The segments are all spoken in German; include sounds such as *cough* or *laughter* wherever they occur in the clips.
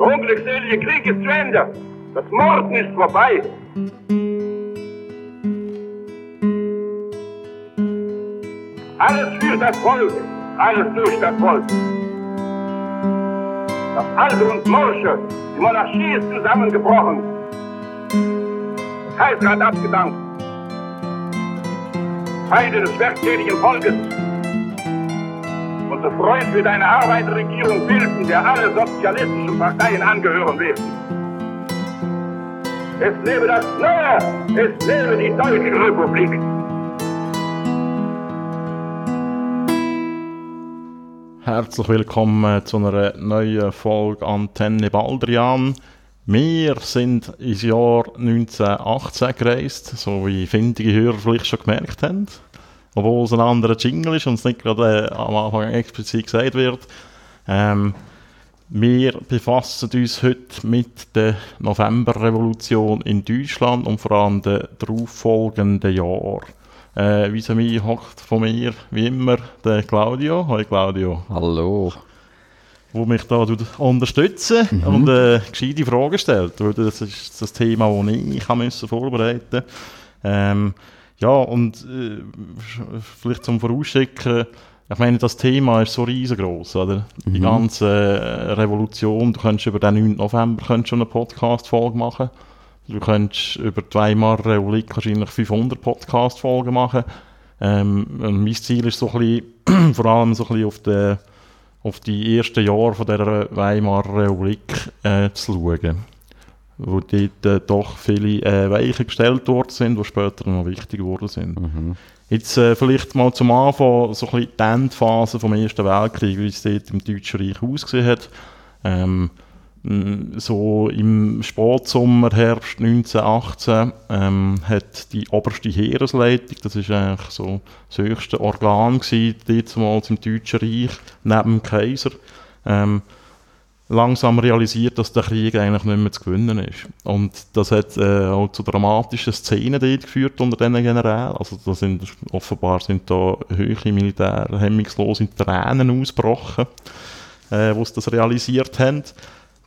Der unglückselige Krieg ist zu Ende. Das Morden ist vorbei. Alles für das Volk, alles durch das Volk. Das Alte und Morsche, die Monarchie ist zusammengebrochen. Kaiser hat abgedankt. Feinde des werktätigen Volkes. Unser Freund wird eine Arbeiterregierung bilden, der alle sozialistischen Parteien angehören werden. Es lebe das Neue, es lebe die Deutsche Republik. Herzlich willkommen zu einer neuen Folge Antenne Baldrian. Wir sind ins Jahr 1918 gereist, so wie findige Hörer vielleicht schon gemerkt haben. Obwohl es ein anderer Jingle ist und es nicht gerade äh, am Anfang explizit gesagt wird. Ähm, wir befassen uns heute mit der Novemberrevolution in Deutschland und vor allem den darauffolgenden Jahren. Äh, wie mir hockt von mir, wie immer, der Claudio. Hallo Claudio. Hallo. Wo mich da unterstützen mhm. und äh, gescheite Fragen stellt. Weil das ist das Thema, das ich müssen vorbereiten ähm, Ja, und äh, vielleicht zum Vorausschicken, ich meine, das Thema ist so riesengroß, oder? Mhm. Die ganze äh, Revolution, du könntest über den 9. November könntest schon eine Podcast-Folge machen. Du könntest über die Weimarer Republik wahrscheinlich 500 Podcast-Folgen machen. Ähm, mein Ziel ist so ein bisschen, *clears throat* vor allem so ein bisschen auf, die, auf die ersten Jahre von der Weimarer Republik äh, zu schauen. Wo dort äh, doch viele äh, Weichen gestellt worden sind, die später noch wichtig geworden sind. Mhm. Jetzt äh, vielleicht mal zum Anfang so ein bisschen die Endphase vom Ersten Weltkrieg, wie es dort im Deutschen Reich ausgesehen hat. Ähm, so im Spätsommer, Herbst 1918 ähm, hat die oberste Heeresleitung, das ist eigentlich so das höchste Organ gewesen, damals im Deutschen Reich, neben dem Kaiser, ähm, langsam realisiert, dass der Krieg eigentlich nicht mehr zu gewinnen ist. Und das hat äh, auch zu dramatischen Szenen dort geführt unter diesen Generälen. Also da sind, offenbar sind da hohe Militär hemmungslose Tränen ausgebrochen, äh, wo sie das realisiert haben.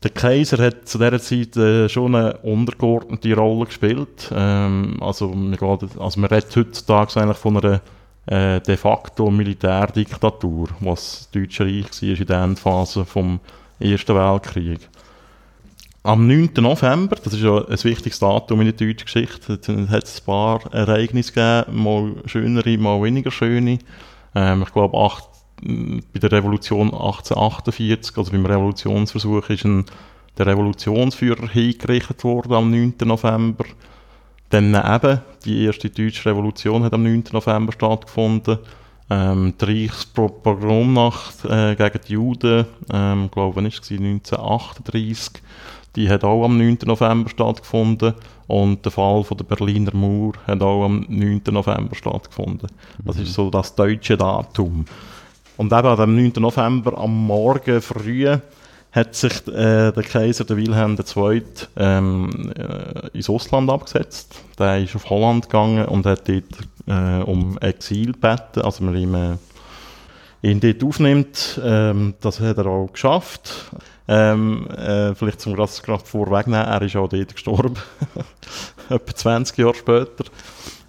Der Kaiser hat zu dieser Zeit äh, schon eine untergeordnete Rolle gespielt. Ähm, also, man geht, also man redet heutzutage eigentlich von einer äh, de facto Militärdiktatur, was das Deutsche Reich war in der Endphase vom Ersten Weltkrieg. Am 9. November, das ist ja ein wichtiges Datum in der deutschen Geschichte, hat es ein paar Ereignisse gegeben, mal schönere, mal weniger schöne. Ähm, ich glaube, bei der Revolution 1848, also beim Revolutionsversuch, ist ein, der Revolutionsführer hingerichtet worden am 9. November. Dann eben, die erste deutsche Revolution hat am 9. November stattgefunden. Ähm, die Reichspogromnacht äh, gegen die Juden, ähm, glaube ich, war 1938, die hat auch am 9. November stattgefunden. Und der Fall von der Berliner Mauer hat auch am 9. November stattgefunden. Das ist so das deutsche Datum. Und eben am 9. November am Morgen früh hat sich äh, der Kaiser, der Wilhelm II., ähm, äh, ins Ausland abgesetzt. Der ist auf Holland gegangen und hat dort äh, um Exil gebeten, also man ihm, äh, ihn dort aufnimmt. Ähm, das hat er auch geschafft. Ähm, äh, vielleicht zum das gerade vorwegnehmen, er ist auch dort gestorben, *laughs* etwa 20 Jahre später.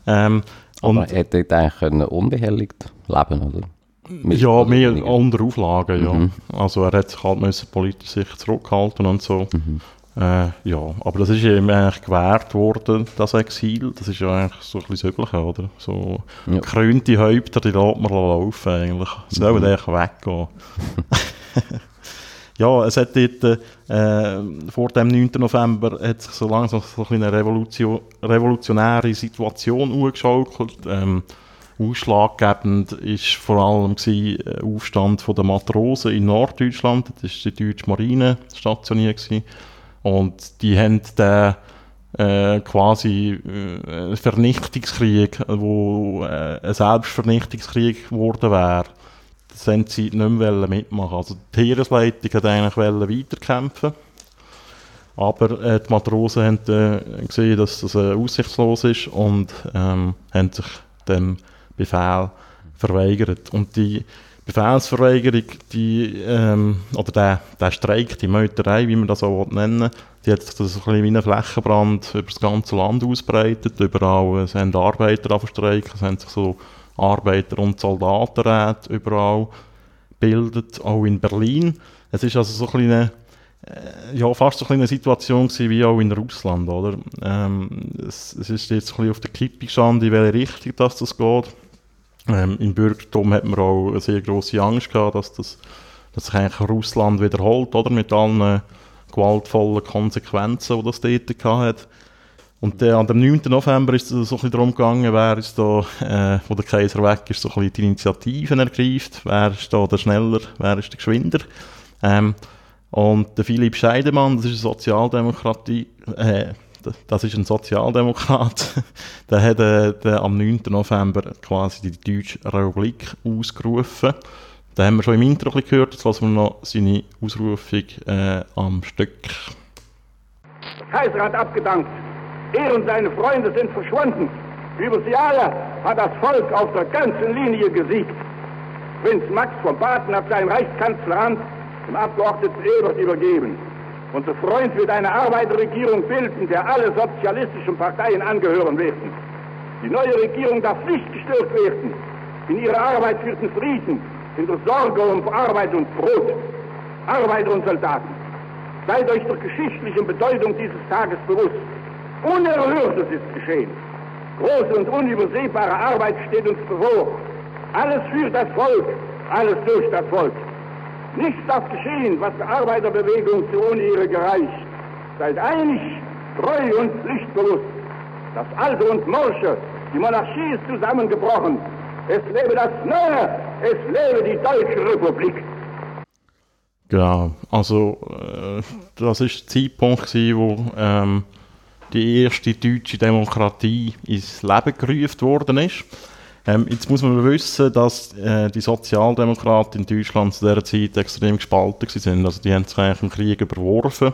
Ähm, Aber er hätte eigentlich unbehelligt leben oder? Ja, mehr unter Auflagen, ja. Mhm. Also er hat sich halt müssen politisch sich zurückhalten und so. Mhm. Äh, ja, aber das ist ihm eigentlich gewährt worden, das Exil. Das ist ja eigentlich so ein bisschen das Übliche, oder? So ja. gekrönte Häupter, die lässt man laufen eigentlich. Sollen mhm. eigentlich weggehen. *laughs* ja, es hat dort, äh, vor dem 9. November hat sich so langsam so eine Revolution, revolutionäre Situation umgeschaukelt. Ähm, Ausschlaggebend ist vor allem der äh, Aufstand der Matrosen in Norddeutschland. Das war die deutsche Marine stationiert. Und die haben den äh, quasi äh, Vernichtungskrieg, wo äh, ein Selbstvernichtungskrieg geworden wäre, das haben sie nicht mehr mitmachen Also die Heeresleitung hat eigentlich weiterkämpfen aber äh, die Matrosen haben äh, gesehen, dass das äh, aussichtslos ist und ähm, haben sich dem Befehl verweigert. Und die Befehlsverweigerung, die, ähm, oder der, der Streik, die Meuterei, wie man das auch nennen die hat sich das ein wie ein Flächenbrand über das ganze Land ausbreitet. Überall es haben Arbeiter verstreiken, es haben sich so Arbeiter- und Soldatenräte überall gebildet, auch in Berlin. Es ist also so eine äh, ja, fast so eine Situation gewesen, wie auch in Russland, oder? Ähm, es, es, ist jetzt ein bisschen auf der Kippe gestanden, in welche Richtung das, das geht. Ähm, Im Bürgertum hat man auch eine sehr große Angst gehabt, dass, das, dass sich eigentlich Russland wiederholt, oder? Mit allen gewaltvollen Konsequenzen, die das dort hat. Und äh, an dem 9. November ist es so ein bisschen darum gegangen, wer ist da, äh, wo der Kaiser weg ist, so ein bisschen die Initiativen ergreift, wer ist da der Schneller, wer ist der Geschwinder. Ähm, und der Philipp Scheidemann, das ist eine Sozialdemokratie, äh, das ist ein Sozialdemokrat, *laughs* der hat äh, der am 9. November quasi die Deutsche Republik ausgerufen. Da haben wir schon im Intro gehört, jetzt lassen wir noch seine Ausrufung äh, am Stück. Kaiser hat abgedankt. Er und seine Freunde sind verschwunden. Über die Jahre hat das Volk auf der ganzen Linie gesiegt. Prinz Max von Baden hat sein Reichskanzleramt dem Abgeordneten Ebert übergeben. Unser Freund wird eine Arbeiterregierung bilden, der alle sozialistischen Parteien angehören werden. Die neue Regierung darf nicht gestört werden in ihrer Arbeit für den Frieden, in der Sorge um Arbeit und Brot. Arbeiter und Soldaten, seid euch der geschichtlichen Bedeutung dieses Tages bewusst. Unerhörtes ist geschehen. Große und unübersehbare Arbeit steht uns bevor. Alles für das Volk, alles durch das Volk. Nichts darf geschehen, was der Arbeiterbewegung zu ohne ihre gereicht. Seid einig, treu und pflichtbewusst. Das Alte und Morsche, die Monarchie ist zusammengebrochen. Es lebe das Neue, es lebe die Deutsche Republik. Genau, also äh, das war der Zeitpunkt, wo ähm, die erste deutsche Demokratie ins Leben gerufen worden ist. Ähm, jetzt muss man wissen, dass äh, die Sozialdemokraten in Deutschland zu dieser Zeit extrem gespalten waren. Also die haben sich eigentlich im Krieg überworfen.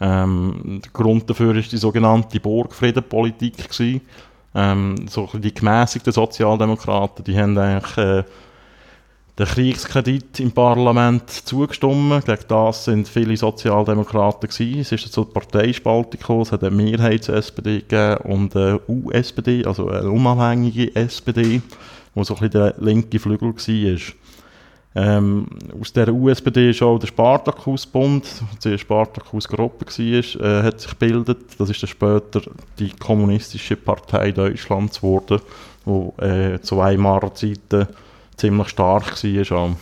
Ähm, der Grund dafür ist die sogenannte Burgfriedenpolitik Ähm, so die gemäßigten Sozialdemokraten, die haben eigentlich äh, den Kriegskredit im Parlament zugestimmt. Gegen das sind viele Sozialdemokraten gewesen. Es ist zur Parteispaltung gekommen. Es hat eine Mehrheits-SPD und eine USPD, also eine unabhängige SPD, wo so ein bisschen der linke Flügel war. Ähm, aus der USPD ist auch der Spartakusbund, die Spartakusgruppe war, äh, hat sich gebildet. Das ist dann später die kommunistische Partei Deutschlands geworden, die äh, zu Weimarer Zeiten ziemlich stark war.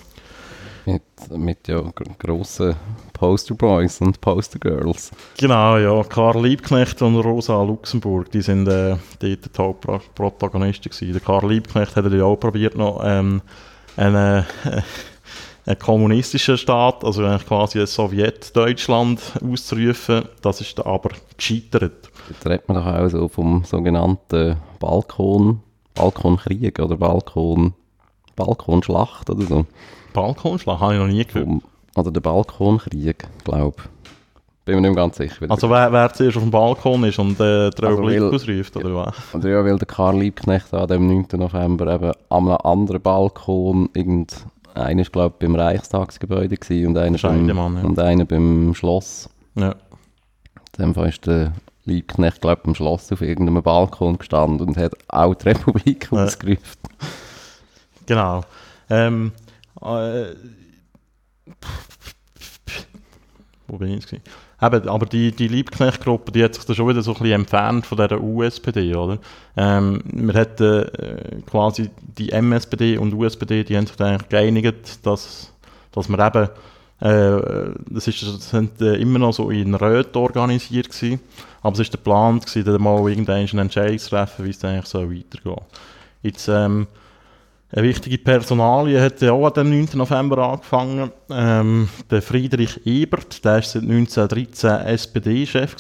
Mit, mit ja grossen Posterboys und Postergirls. Genau, ja. Karl Liebknecht und Rosa Luxemburg, die sind äh, dort die Hauptprotagonisten gewesen. Der Karl Liebknecht hat ja auch probiert noch ähm, einen, äh, einen kommunistischen Staat, also quasi ein Sowjetdeutschland auszurufen. Das ist aber gescheitert. Jetzt redet man doch auch so vom sogenannten Balkon, Balkonkrieg oder Balkon Balkonschlacht oder so. Balkonschlacht habe ich noch nie gehört. Um, oder der Balkonkrieg, glaube ich. Bin mir nicht ganz sicher. Also wer, wer zuerst auf dem Balkon ist und äh, Republik also ausruft, oder was? Oder ja, weil der Karl Liebknecht an dem 9. November eben an einem anderen Balkon irgend einer ist, glaube ich, beim Reichstagsgebäude und einer, beim, ja. und einer beim Schloss. Ja. In dem Fall ist der Liebknecht, glaube ich, beim Schloss auf irgendeinem Balkon gestanden und hat auch die Republik ja. ausgerufen. Genau. Ähm, äh, wo bin ich jetzt? Eben, aber die, die Liebknecht-Gruppe, die hat sich da schon wieder so ein bisschen entfernt von dieser USPD, oder? Ähm, wir hätten äh, quasi die MSPD und USPD, die haben sich dann eigentlich geeinigt, dass, dass wir eben, äh, das, ist, das sind äh, immer noch so in Röten organisiert gewesen, aber es war der Plan, gewesen, dann mal irgendeinen Entscheid zu treffen, wie es eigentlich so weitergeht. Jetzt, ähm, eine wichtige Personalie hat auch am 9. November angefangen. Ähm, der Friedrich Ebert, der ist seit 1913 SPD-Chef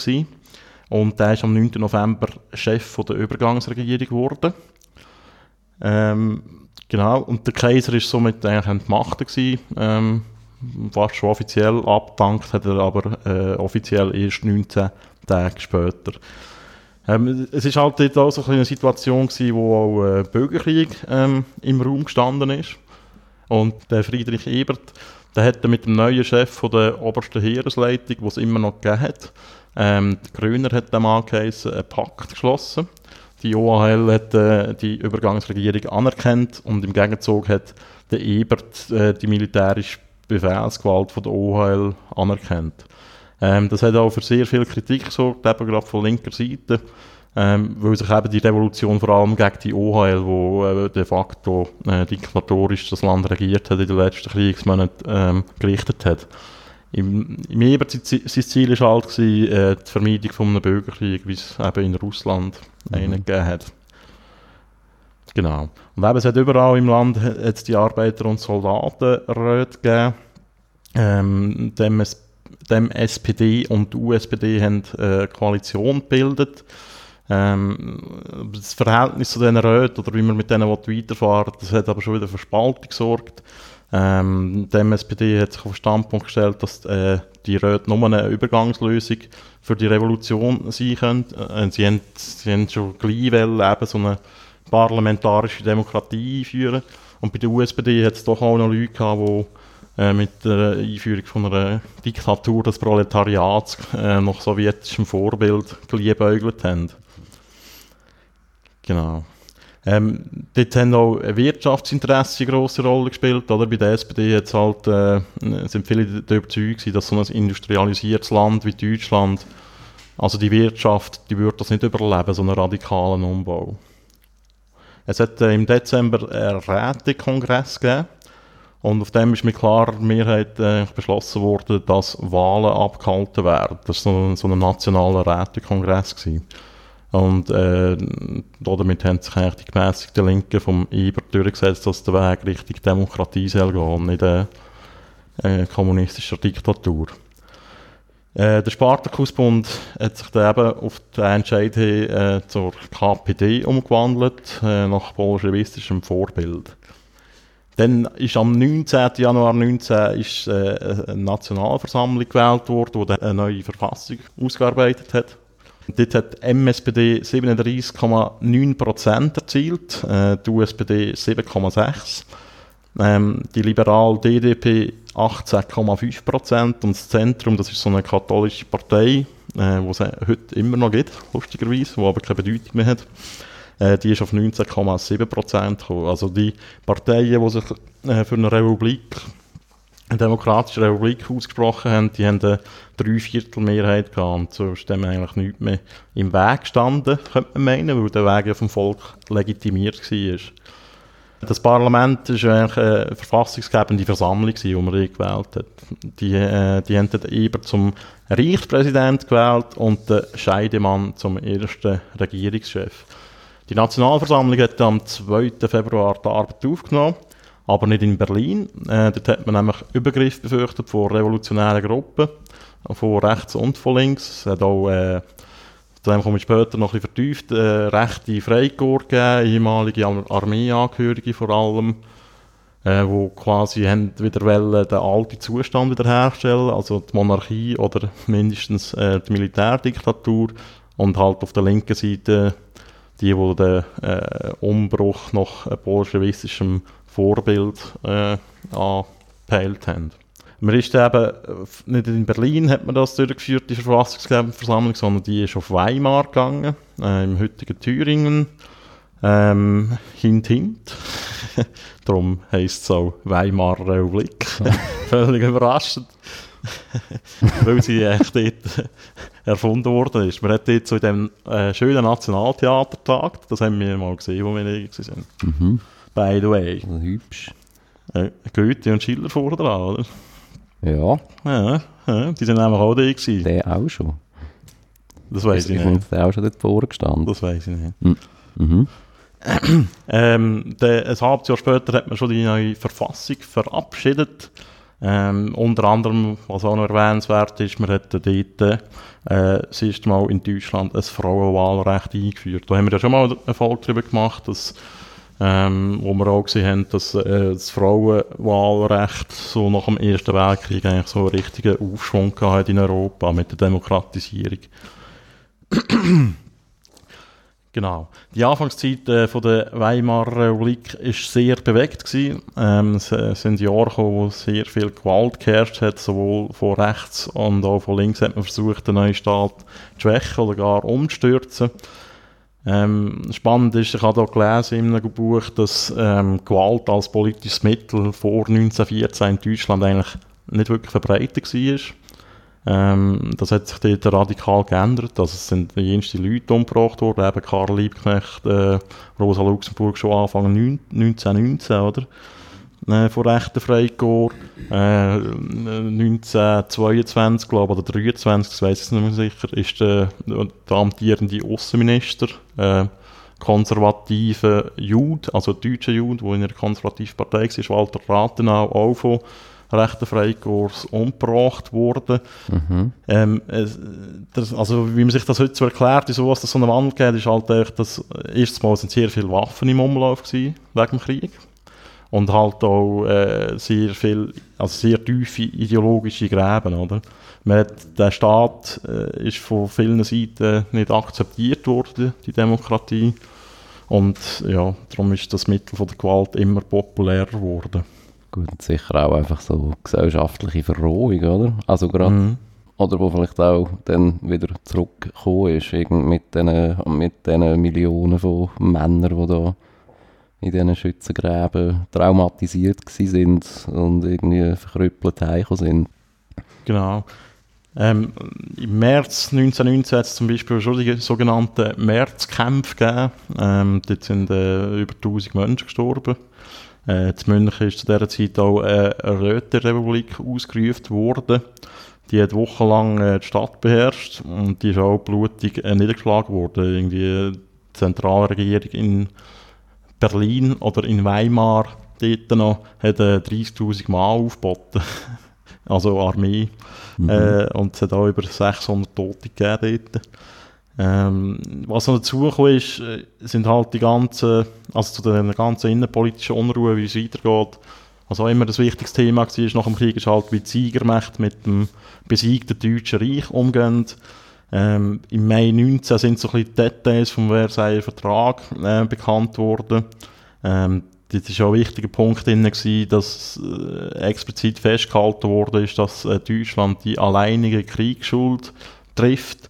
und der ist am 9. November Chef von der Übergangsregierung geworden. Ähm, genau, und der Kaiser ist somit eigentlich entmachtet gewesen, ähm, fast schon offiziell abgedankt, hat er aber äh, offiziell erst 19 Tage später. Ähm, es ist halt dort auch so eine Situation gewesen, wo auch äh, Bürgerkrieg ähm, im Raum gestanden ist. Und der Friedrich Ebert, der hat mit dem neuen Chef von der obersten Heeresleitung, was immer noch gegeben hat, ähm, Grüner hat dem angeheißen, einen Pakt geschlossen. Die OHL hat äh, die Übergangsregierung anerkannt und im Gegenzug hat der Ebert äh, die militärische Befehlsgewalt von der OHL anerkannt. Ähm, das hat auch für sehr viel Kritik gesorgt, eben gerade von linker Seite, ähm, weil sich eben die Revolution vor allem gegen die OHL, wo äh, de facto äh, diktatorisch das Land regiert hat in den letzten Kriegsmonaten, ähm, gerichtet hat. Im, im Ebert sein Ziel war halt gewesen, äh, die Vermeidung von einem Bürgerkrieg, wie es eben in Russland mhm. einen gegeben hat. Genau. Und eben, es hat überall im Land hat die Arbeiter- und Soldatenräte gegeben. Ähm, dem, dem SPD und die USPD haben äh, eine Koalition gebildet. Ähm, das Verhältnis zu diesen Räten oder wie man mit denen weiterfahren das hat aber schon wieder für Spaltung gesorgt. Ähm, die MSPD hat sich auf den Standpunkt gestellt, dass äh, die Räte nur eine Übergangslösung für die Revolution sein können. Äh, sie, haben, sie haben schon gleich wollen, eben so eine parlamentarische Demokratie einführen. Und bei der USPD hat es doch auch noch Leute gehabt, die äh, mit der Einführung von einer Diktatur des Proletariats äh, nach sowjetischem Vorbild geliebäugelt haben. Genau. Ähm, dort haben auch Wirtschaftsinteressen eine grosse Rolle gespielt. Oder? Bei der SPD hat's halt, äh, sind viele der Überzeugung, dass so ein industrialisiertes Land wie Deutschland, also die Wirtschaft, die würde das nicht überleben, so einen radikalen Umbau. Es hat äh, im Dezember einen Rätekongress gegeben und auf dem ist mit klarer Mehrheit äh, beschlossen worden, dass Wahlen abgehalten werden. Das war so, so ein nationaler Rätekongress. Gewesen. Und äh, damit haben sich eigentlich die gemäßigten Linken vom Ebert durchgesetzt, dass der Weg Richtung Demokratie soll gehen und nicht eine äh, kommunistische Diktatur. Äh, der Spartakusbund hat sich dann eben auf den Entscheid hin äh, zur KPD umgewandelt, äh, nach bolschewistischem Vorbild. Dann ist am 19. Januar 19 ist, äh, eine Nationalversammlung gewählt worden, die eine neue Verfassung ausgearbeitet hat. Dort hat die MSPD 37,9% erzielt, äh, die USPD 7,6%, ähm, die liberale DDP 18,5% und das Zentrum, das ist so eine katholische Partei, äh, die es heute immer noch gibt, lustigerweise, die aber keine Bedeutung mehr hat, äh, die ist auf 19,7% gekommen. Also die Parteien, die sich äh, für eine Republik eine demokratische Republik ausgesprochen haben, die haben eine Dreiviertelmehrheit gehabt und so ist dem eigentlich nichts mehr im Weg gestanden, könnte man meinen, weil der Weg ja vom Volk legitimiert war. Das Parlament war eigentlich eine verfassungsgebende Versammlung, die man gewählt hat. Die, äh, die haben den Eber zum Reichspräsident gewählt und den Scheidemann zum ersten Regierungschef. Die Nationalversammlung hat am 2. Februar die Arbeit aufgenommen aber nicht in Berlin. Äh, dort hat man nämlich Übergriff befürchtet von revolutionären Gruppen, von rechts und von links. Es hat auch, äh, zu dem komme ich später noch ein bisschen vertieft, äh, rechte Freikorps gegeben, ehemalige Armeeangehörige vor allem, äh, wo quasi wieder wollen, den alten Zustand wiederherstellen, also die Monarchie oder mindestens äh, die Militärdiktatur und halt auf der linken Seite die, die den äh, Umbruch nach bolschewistischem Vorbild äh, angepeilt haben. Man ist eben, nicht in Berlin hat man das durchgeführt, die Verfassungsversammlung, sondern die ist auf Weimar gegangen, äh, im heutigen Thüringen. Ähm, hint, hint. *laughs* Darum heisst es auch Weimarer Republik. *laughs* Völlig überraschend. *laughs* Weil sie echt dort erfunden worden ist. Man hat dort so in diesem äh, schönen Nationaltheater getagt. Das haben wir mal gesehen, wo wir waren. Mhm by the way. Hübsch. Äh, Goethe und Schiller vorher dran, oder? Ja. ja. Ja, die sind nämlich auch da gewesen. Der auch schon. Das weiß ich, ich nicht. Der auch schon dort vorgestanden. Das weiß ich nicht. Mhm. mhm. ähm, der, ein halbes Jahr später hat man schon die neue Verfassung verabschiedet. Ähm, unter anderem, was auch noch erwähnenswert ist, man hat dort äh, das erste Mal in Deutschland ein Frauenwahlrecht eingeführt. Da haben wir ja schon mal eine Folge darüber gemacht, dass ähm, wo wir auch gesehen haben, dass äh, das Frauenwahlrecht so nach dem Ersten Weltkrieg eigentlich so einen richtigen Aufschwung hat in Europa mit der Demokratisierung. Genau. Die Anfangszeit äh, von der Weimarer Republik war sehr bewegt. Gewesen. Ähm, es, es sind Jahre gekommen, wo sehr viel Gewalt geherrscht hat, sowohl von rechts und auch von links hat man versucht, den neuen Staat zu schwächen oder gar umzustürzen. Ähm, spannend ist, ich habe hier gelesen in einem Buch, dass ähm, Gewalt als politisches Mittel vor 1914 in Deutschland eigentlich nicht wirklich verbreitet war. Ähm, das hat sich dort radikal geändert. Also es sind ersten Leute umgebracht worden, eben Karl Liebknecht, äh, Rosa Luxemburg schon Anfang 1919, oder? Äh, von rechten Freikorps. Äh, 1922, glaube oder 23, das weiß ich nicht mehr sicher, ist der, der amtierende Außenminister, äh, konservative Jude, also deutscher Jude, der in einer konservativen Partei war, Walter Rathenau, auch von rechten Freikorps umgebracht worden. Mhm. Ähm, das, also wie man sich das heute so erklärt, wieso es so einen Wandel geht, ist halt echt, dass erstens mal sind sehr viele Waffen im Umlauf gewesen, wegen dem Krieg und halt auch äh, sehr viel, also sehr tiefe ideologische Gräben, oder? Man hat, der Staat äh, ist von vielen Seiten nicht akzeptiert worden, die Demokratie. Und ja, darum ist das Mittel von der Gewalt immer populärer geworden. Gut, sicher auch einfach so gesellschaftliche Verrohung, oder? Also gerade, mhm. oder wo vielleicht auch dann wieder zurückgekommen ist, mit diesen mit den Millionen von Männern, die da in diesen Schützengräben traumatisiert sind und irgendwie verkrüppelt heimgekommen sind. Genau. Ähm, Im März 1919 hat es zum Beispiel schon die sogenannten Märzkämpfe gegeben. Ähm, dort sind äh, über 1000 Menschen gestorben. Äh, in München ist zu dieser Zeit auch eine Räterepublik ausgerufen worden. Die hat wochenlang äh, die Stadt beherrscht und die ist auch blutig äh, niedergeschlagen worden. Irgendwie die Zentralregierung in Berlin oder in Weimar dort noch hat äh, 30'000 Mann aufgeboten. *laughs* also Armee. Mhm. Äh, und es hat auch über 600 Tote gegeben dort. Ähm, was noch dazu ist, äh, sind halt die ganzen, also zu der ganzen innenpolitischen Unruhe, wie es weitergeht, was auch immer das wichtigste Thema war nach dem Krieg, ist halt, wie die Siegermächte mit dem besiegten Deutschen Reich umgehen. Ähm, Im Mai 19 sind so ein bisschen Details vom Versailler Vertrag äh, bekannt worden. Ähm, das war auch ein wichtiger Punkt drin, gewesen, dass äh, explizit festgehalten wurde, dass äh, Deutschland die alleinige Kriegsschuld trifft.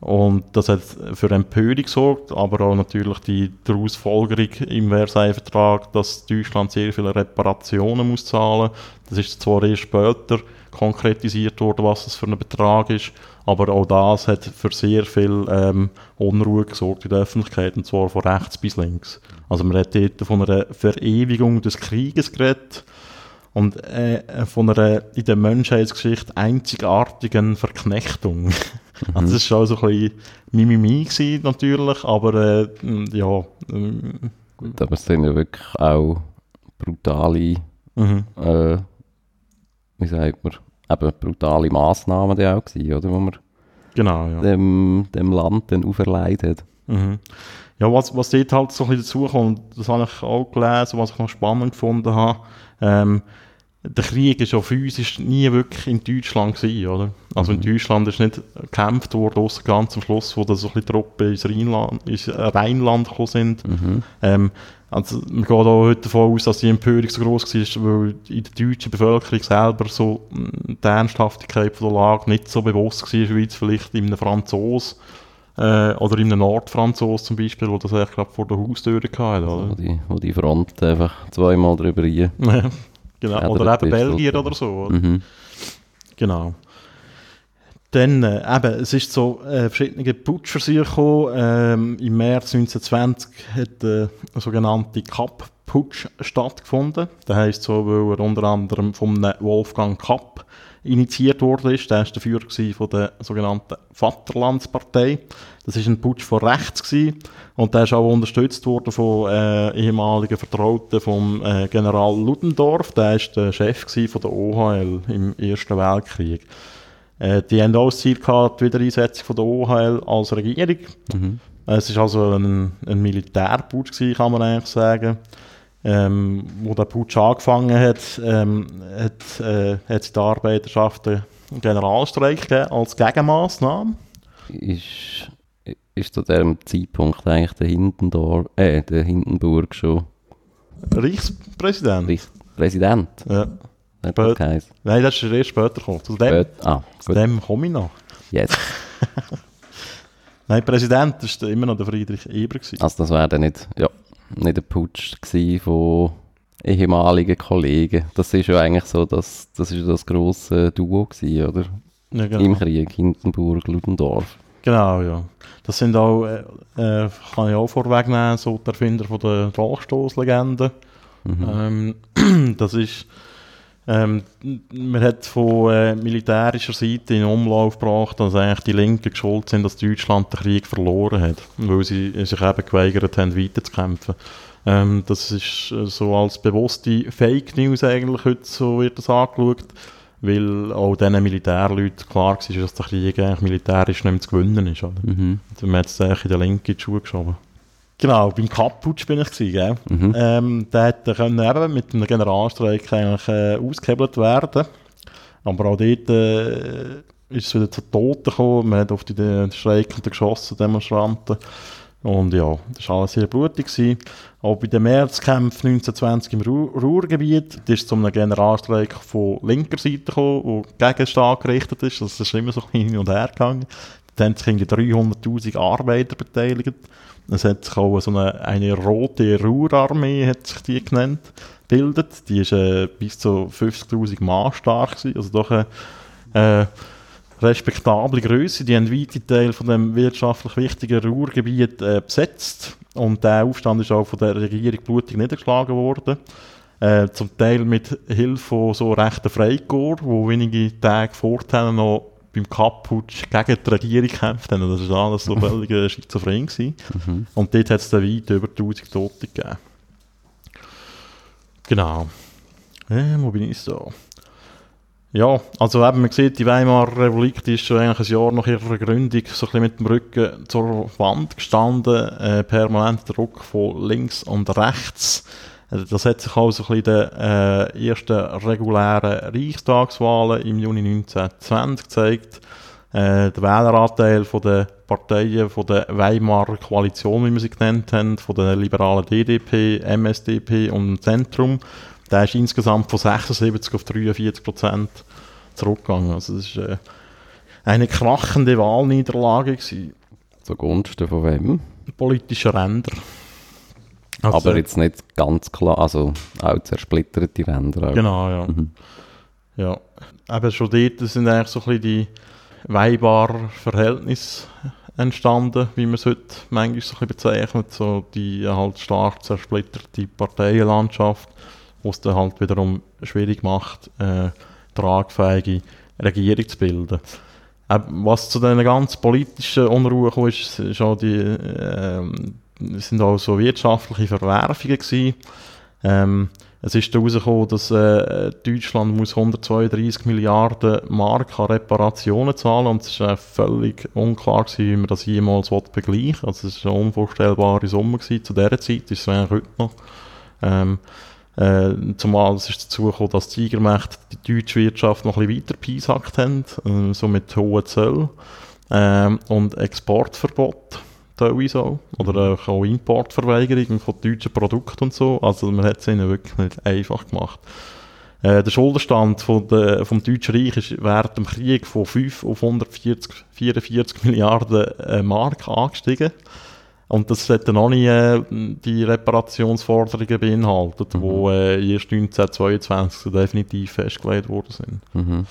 Und das hat für Empörung gesorgt, aber auch natürlich die daraus Folgerung im Versailles Vertrag, dass Deutschland sehr viele Reparationen muss zahlen. Das ist zwar erst später konkretisiert worden, was das für ein Betrag ist, aber auch das hat für sehr viel ähm, Unruhe gesorgt in der Öffentlichkeit, und zwar von rechts bis links. Also man hat dort von einer Verewigung des Krieges geredet, und äh, von einer in der Menschheitsgeschichte einzigartigen Verknechtung. *laughs* Mhm. Also das war schon so ein bisschen Mimimi gewesen, natürlich, aber äh, ja. Ähm, Gut, aber es sind ja wirklich auch brutale, mhm. äh, wie sagt man, eben brutale Massnahmen die auch gewesen, oder, wo man genau, ja. dem, dem Land dann auferlegt hat. Mhm. Ja, was, was dort halt so ein bisschen dazukommt, das habe ich auch gelesen, was ich noch spannend gefunden habe, ähm, der Krieg ist ja physisch nie wirklich in Deutschland gewesen, oder? Also in mhm. Deutschland ist nicht gekämpft worden, außer ganz am Schluss, wo da so ein bisschen Truppen ins Rheinland, ins Rheinland gekommen sind. Mhm. Ähm, also man geht auch heute davon aus, dass die Empörung so groß war, weil in der deutschen Bevölkerung selber so hm, die Ernsthaftigkeit von der Lage nicht so bewusst war, wie jetzt vielleicht in einem Franzos äh, oder in einem Nordfranzos zum Beispiel, wo das eigentlich vor der Haustür hatte. Oder? Wo, die, wo die Front einfach zweimal drüber rein. *laughs* Genau, ja, oder eben Belgier oder so. Mhm. Genau. Dann, äh, eben, es ist so äh, verschiedene Putschversuche gekommen. Ähm, Im März 1920 hat äh, der sogenannte Kapp-Putsch stattgefunden. Das heisst so, weil er unter anderem von Wolfgang Kapp initiiert worden ist. Der war der Führer von der sogenannten Vaterlandspartei. Das war ein Putsch von rechts gewesen. und der ist auch unterstützt worden von äh, ehemaligen Vertrauten vom äh, General Ludendorff. Der war der Chef von der OHL im Ersten Weltkrieg. Äh, die haben auch das Ziel gehabt, die Wiedereinsetzung von der OHL als Regierung. Mhm. Es war also ein, ein Militärputsch, gewesen, kann man eigentlich sagen ähm, wo der Putsch angefangen hat, ähm, hat, äh, hat die Arbeiterschaft einen Generalstreik gegeben als Gegenmaßnahme. Ist, ist zu diesem Zeitpunkt eigentlich der Hindendorf, äh, der Hindenburg schon Reichspräsident? Reichspräsident? Ja. Hat das geheißen? Nein, das ist erst später gekommen. Zu dem, Spät ah, zu dem komme ich noch. Yes. *laughs* Nein, Präsident war immer noch der Friedrich Eber. Gewesen. Also das wäre dann nicht, ja, nicht ein Putsch von ehemaligen Kollegen. Das ist ja eigentlich so, das, das ist das grosse Duo gewesen, oder? Ja, genau. Im Krieg, Hindenburg, Ludendorff. Genau, ja. Das sind auch, äh, äh, kann ich auch vorwegnehmen, so der Erfinder von der Drachtstoßlegende. Mhm. Ähm, *clears throat* das ist, ähm, man hat von äh, militärischer Seite in Umlauf gebracht, dass eigentlich die Linken geschuld sind, dass Deutschland den Krieg verloren hat, weil sie sich eben geweigert haben, weiterzukämpfen. Ähm, das ist äh, so als bewusste Fake News eigentlich heute, so wird das angeschaut weil auch diesen Militärleuten klar war, dass der Krieg eigentlich militärisch nicht mehr zu gewinnen ist. Oder? Mhm. Man hat es in den Linken in die Schuhe geschoben. Genau, beim Kapputsch bin ich gewesen, gell? Mhm. Ähm, der hätte können eben mit einem Generalstreik eigentlich äh, ausgehebelt werden. Aber auch dort äh, ist es wieder zu Toten gekommen. Man hat auf die, die Streikenden geschossen, Demonstranten. Und ja, das war alles sehr blutig. Gewesen. Auch bei den Märzkämpfen 1920 im Ruhr Ruhrgebiet ist es zu einem Generalstreik von linker Seite gekommen, der gegen den Staat gerichtet ist. Das ist immer so hin und her gegangen. Da haben sich 300'000 Arbeiter beteiligt. Es hat sich auch so eine, eine rote Ruhrarmee, hat sich die genannt, bildet. Die ist äh, bis zu 50'000 Mann stark gewesen. Also doch eine äh, respektable Größe. Die haben weite Teile von dem wirtschaftlich wichtigen Ruhrgebiet äh, besetzt und der Aufstand ist auch von der Regierung blutig niedergeschlagen worden. Äh, zum Teil mit Hilfe von so rechten Freikorps, wo wenige Tage vorher noch beim Kapputsch gegen die Regierung gekämpft haben. Das war alles so völlig äh, schizophren. Mhm. Und dort hat es dann weit über 1000 Tote gegeben. Genau. Äh, wo bin ich so? Ja, also eben, man sieht, die Weimarer Republik die ist schon eigentlich ein Jahr nach ihrer Gründung so ein bisschen mit dem Rücken zur Wand gestanden, äh, permanenter Druck von links und rechts. Äh, das hat sich auch so ein bisschen in den äh, ersten regulären Reichstagswahlen im Juni 1920 gezeigt. Äh, der Wähleranteil von den Parteien von der Weimarer Koalition, wie wir sie genannt haben, von der liberalen DDP, MSDP und Zentrum, der ist insgesamt von 76 auf 43 Prozent zurückgegangen. Also das war äh, eine krachende Wahlniederlage. Gewesen. Zugunsten von wem? Politischer Ränder. Also, Aber jetzt nicht ganz klar, also auch zersplitterte Ränder. Auch. Genau, ja. Mhm. Ja, eben schon dort sind eigentlich so ein bisschen die weihbaren Verhältnisse entstanden, wie man es heute manchmal so ein bisschen bezeichnet, so die halt stark zersplitterte Parteienlandschaft was es dann halt wiederum schwierig macht, äh, tragfähige Regierung zu bilden. Äh, was zu den ganz politischen Unruhen kam, ist, ist auch die, äh, sind auch so wirtschaftliche Verwerfungen gewesen. Ähm, es ist herausgekommen, dass äh, Deutschland muss 132 Milliarden Mark an Reparationen zahlen und es war völlig unklar, gewesen, wie man das jemals begleichen will. Also es war eine unvorstellbare Summe gewesen. zu dieser Zeit, ist es eigentlich heute noch. Ähm, äh, zumal es ist dazu gekommen, dass die Tigermächte die deutsche Wirtschaft noch ein bisschen weiter peisackt haben, äh, so mit hohen Zöllen ähm, und Exportverbot teilweise auch, oder äh, auch Importverweigerung von deutschen Produkten und so, also man hat es ihnen wirklich nicht einfach gemacht. Äh, der Schuldenstand von der, vom Deutschen Reich ist während dem Krieg von 5 auf 140, 44 Milliarden äh, Mark angestiegen. Und das hat dann auch nicht äh, die Reparationsforderungen beinhaltet, mhm. die äh, erst 1922 so definitiv festgelegt worden sind. Mhm.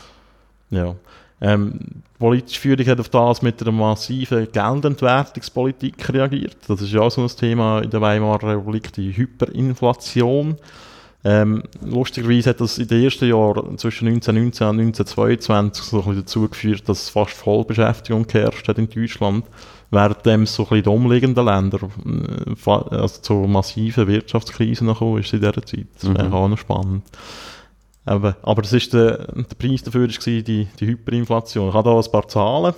Ja. Ähm, die politische Führung hat auf das mit einer massiven Geldentwertungspolitik reagiert. Das ist ja auch so ein Thema in der Weimarer Republik, die Hyperinflation. Ähm, lustigerweise hat das in den ersten Jahren zwischen 1919 und 1922 so dazu geführt, dass fast Vollbeschäftigung geherrscht hat in Deutschland während so ein die umliegenden Länder äh, also zu massiven Wirtschaftskrisen gekommen ist in dieser Zeit. Das wäre mhm. auch noch spannend. Aber, aber das ist der, der Preis dafür war die, die Hyperinflation. Ich habe hier ein paar Zahlen.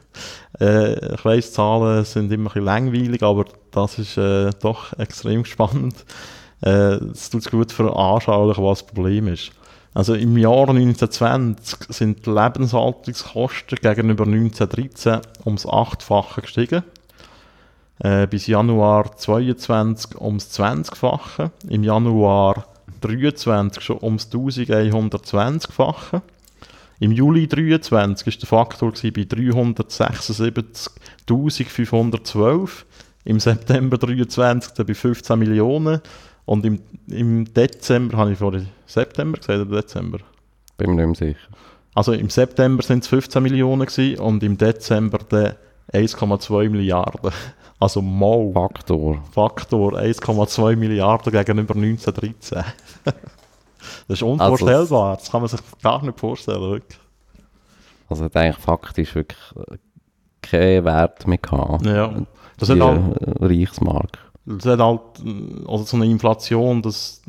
*laughs* äh, ich weiss, Zahlen sind immer ein bisschen langweilig, aber das ist äh, doch extrem *laughs* spannend. Äh, es tut gut veranschaulichen, was das Problem ist. Also im Jahr 1920 sind die Lebenshaltungskosten gegenüber 1913 ums Achtfache gestiegen. äh, bis Januar 22 ums 20-fache, im Januar 23 schon ums 1120-fache. Im Juli 23 war der Faktor bei 376.512, im September 23 bei 15 Millionen und im, im Dezember, habe ich vorhin September gesagt oder Dezember? Bin mir nicht mehr sicher. Also im September sind es 15 Millionen gewesen und im Dezember 1,2 Milliarden. Also mal. Faktor. Faktor 1,2 Milliarden gegenüber 1913. *laughs* das ist unvorstellbar. Also, das kann man sich gar nicht vorstellen. Wirklich. Also hat eigentlich faktisch wirklich keinen Wert mehr gehabt. Ja. Das hat halt, Reichsmark. Das hat halt, also so eine Inflation, das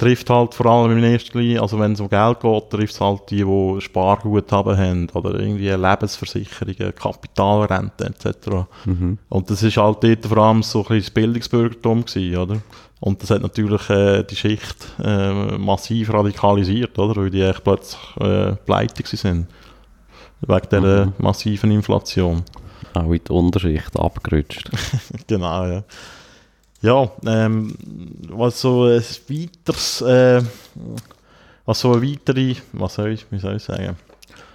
trifft halt vor allem in erster Linie, also wenn es um Geld geht, trifft es halt die, die Sparguthaben haben oder irgendwie Lebensversicherungen, Kapitalrente etc. Mhm. Und das ist halt dort vor allem so ein bisschen das Bildungsbürgertum gewesen, oder? Und das hat natürlich äh, die Schicht äh, massiv radikalisiert, oder? Weil die echt plötzlich äh, pleite sind. Wegen dieser mhm. massiven Inflation. Auch in die Unterschicht abgerutscht. *laughs* genau, ja. Ja, ähm, was so ein weiteres, äh, was so eine weitere, was soll ich, wie soll ich sagen,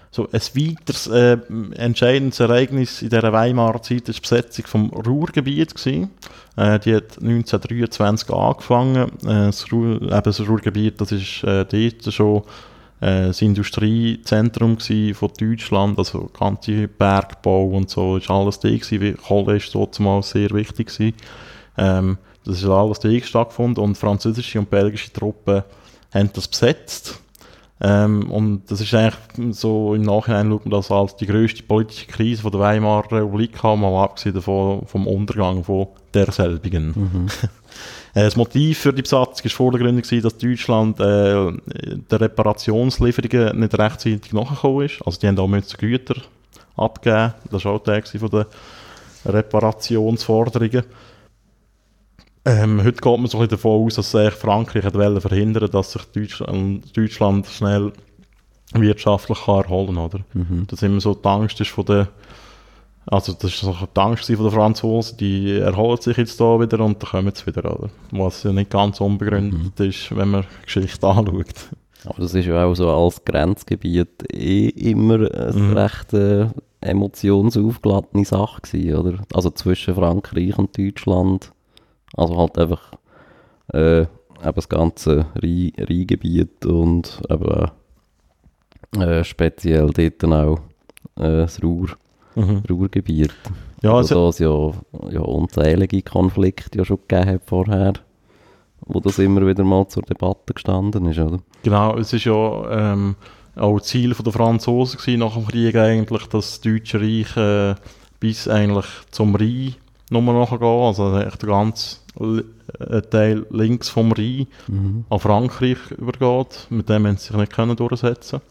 so ein weiteres äh, entscheidendes Ereignis in dieser Weimarer Zeit ist die Besetzung vom Ruhrgebiet. Äh, die hat 1923 angefangen. Äh, das, Ruhr, eben das Ruhrgebiet, das ist äh, dort schon äh, das Industriezentrum von Deutschland, also ganze Bergbau und so, ist alles da gewesen, Kohle ist zumal sehr wichtig gewesen. Ähm, das ist alles da stattgefunden und französische und belgische Truppen haben das besetzt. Ähm, und das ist eigentlich so, im Nachhinein schaut man das als die grösste politische Krise von der Weimarer Republik an, mal abgesehen davon, vom Untergang von derselbigen. Mhm. *laughs* Äh, das Motiv für die Besatzung war vordergründig, dass Deutschland äh, der Reparationslieferungen nicht rechtzeitig nachgekommen ist. Also die haben auch müssen Güter abgeben. Das war auch Teil von der Reparationsforderungen. Ähm, heute geht man so ein davon aus, dass Frankreich wollte verhindern dass sich Deutschland, Deutschland schnell wirtschaftlich kann erholen kann. Mhm. Dass immer so die Angst ist von der also das ist so die Angst von den Franzosen, die erholen sich jetzt da wieder und dann kommen sie wieder, oder? Was ja nicht ganz unbegründet mhm. ist, wenn man die Geschichte anschaut. Aber das ist ja auch so als Grenzgebiet eh immer eine mhm. recht äh, emotionsaufgeladene Sache gewesen, oder? Also zwischen Frankreich und Deutschland. Also halt einfach äh, eben das ganze Rheingebiet und eben äh, speziell dort dann auch äh, das Ruhr mhm. Ruhrgebiet. Ja, also, also es ja, ja unzählige Konflikte ja schon gegeben hat vorher, wo das immer wieder mal zur Debatte gestanden ist, oder? Genau, es ist ja ähm, auch Ziel der Franzosen gewesen, nach dem Krieg eigentlich, dass das Deutsche Reich äh, bis eigentlich zum Rhein nochmal nachgehen, also echt der ganze Teil links vom Rhein mhm. an Frankreich übergeht, mit dem haben sie sich nicht können durchsetzen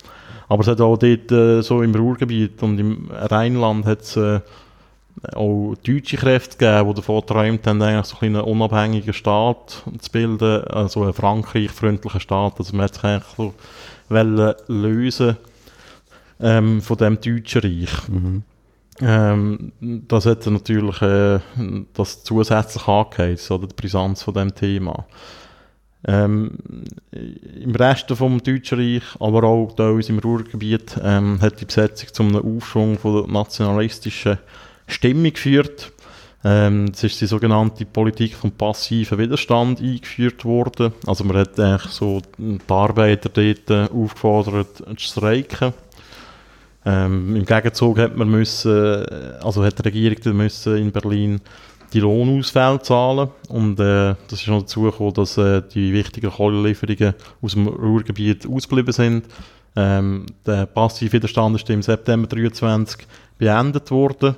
aber es hat auch dort äh, so im Ruhrgebiet und im Rheinland hat es äh, auch deutsche Kräfte gegeben, die davon geträumt haben, eigentlich so einen unabhängigen Staat zu bilden, also einen Frankreich-freundlichen Staat. Also man hat sich eigentlich so lösen ähm, von dem deutschen Reich. Mhm. Ähm, das hat natürlich äh, das zusätzlich angeheizt, oder die Brisanz von dem Thema. Ähm, Im Rest vom Deutschen Reich, aber auch teilweise im Ruhrgebiet, ähm, hat die Besetzung zu einem Aufschwung von der nationalistischen Stimmung geführt. Ähm, es ist die sogenannte Politik vom passiven Widerstand eingeführt worden. Also man hat eigentlich so die Arbeiter dort äh, aufgefordert zu streiken. Ähm, Im Gegenzug hat man müssen, also hat die Regierung müssen in Berlin die Lohnausfälle zahlen. Und äh, das ist noch dazu gekommen, dass äh, die wichtigen Kohlenlieferungen aus dem Ruhrgebiet ausgeblieben sind. Ähm, der passive Widerstand ist im September 2023 beendet worden.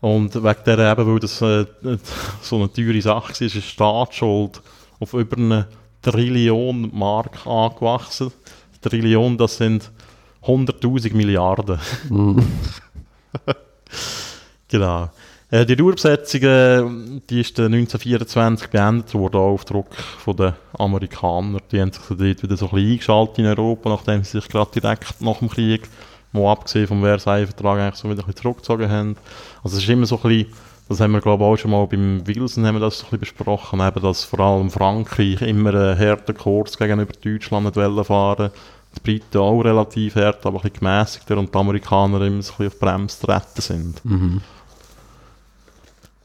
Und wegen der eben, weil das äh, *laughs* so eine teure Sache war, ist die Staatsschuld auf über eine Trillion Mark angewachsen. Trillion, das sind 100.000 Milliarden. Mm. *laughs* genau. Äh, die Ruhrbesetzung äh, die ist 1924 beendet worden, auf Druck der Amerikaner. Die haben sich dort wieder so ein bisschen eingeschaltet in Europa, nachdem sie sich gerade direkt nach dem Krieg, mal abgesehen vom Versailles-Vertrag, eigentlich so wieder ein bisschen zurückgezogen haben. Also es ist immer so ein bisschen Das haben wir, glaube ich, auch schon mal beim Wilson haben wir das ein bisschen besprochen, eben, dass vor allem Frankreich immer einen harten Kurs gegenüber Deutschland fahren die Briten auch relativ hart, aber ein bisschen gemäßigter und die Amerikaner immer ein bisschen auf Bremse treten sind. Mhm.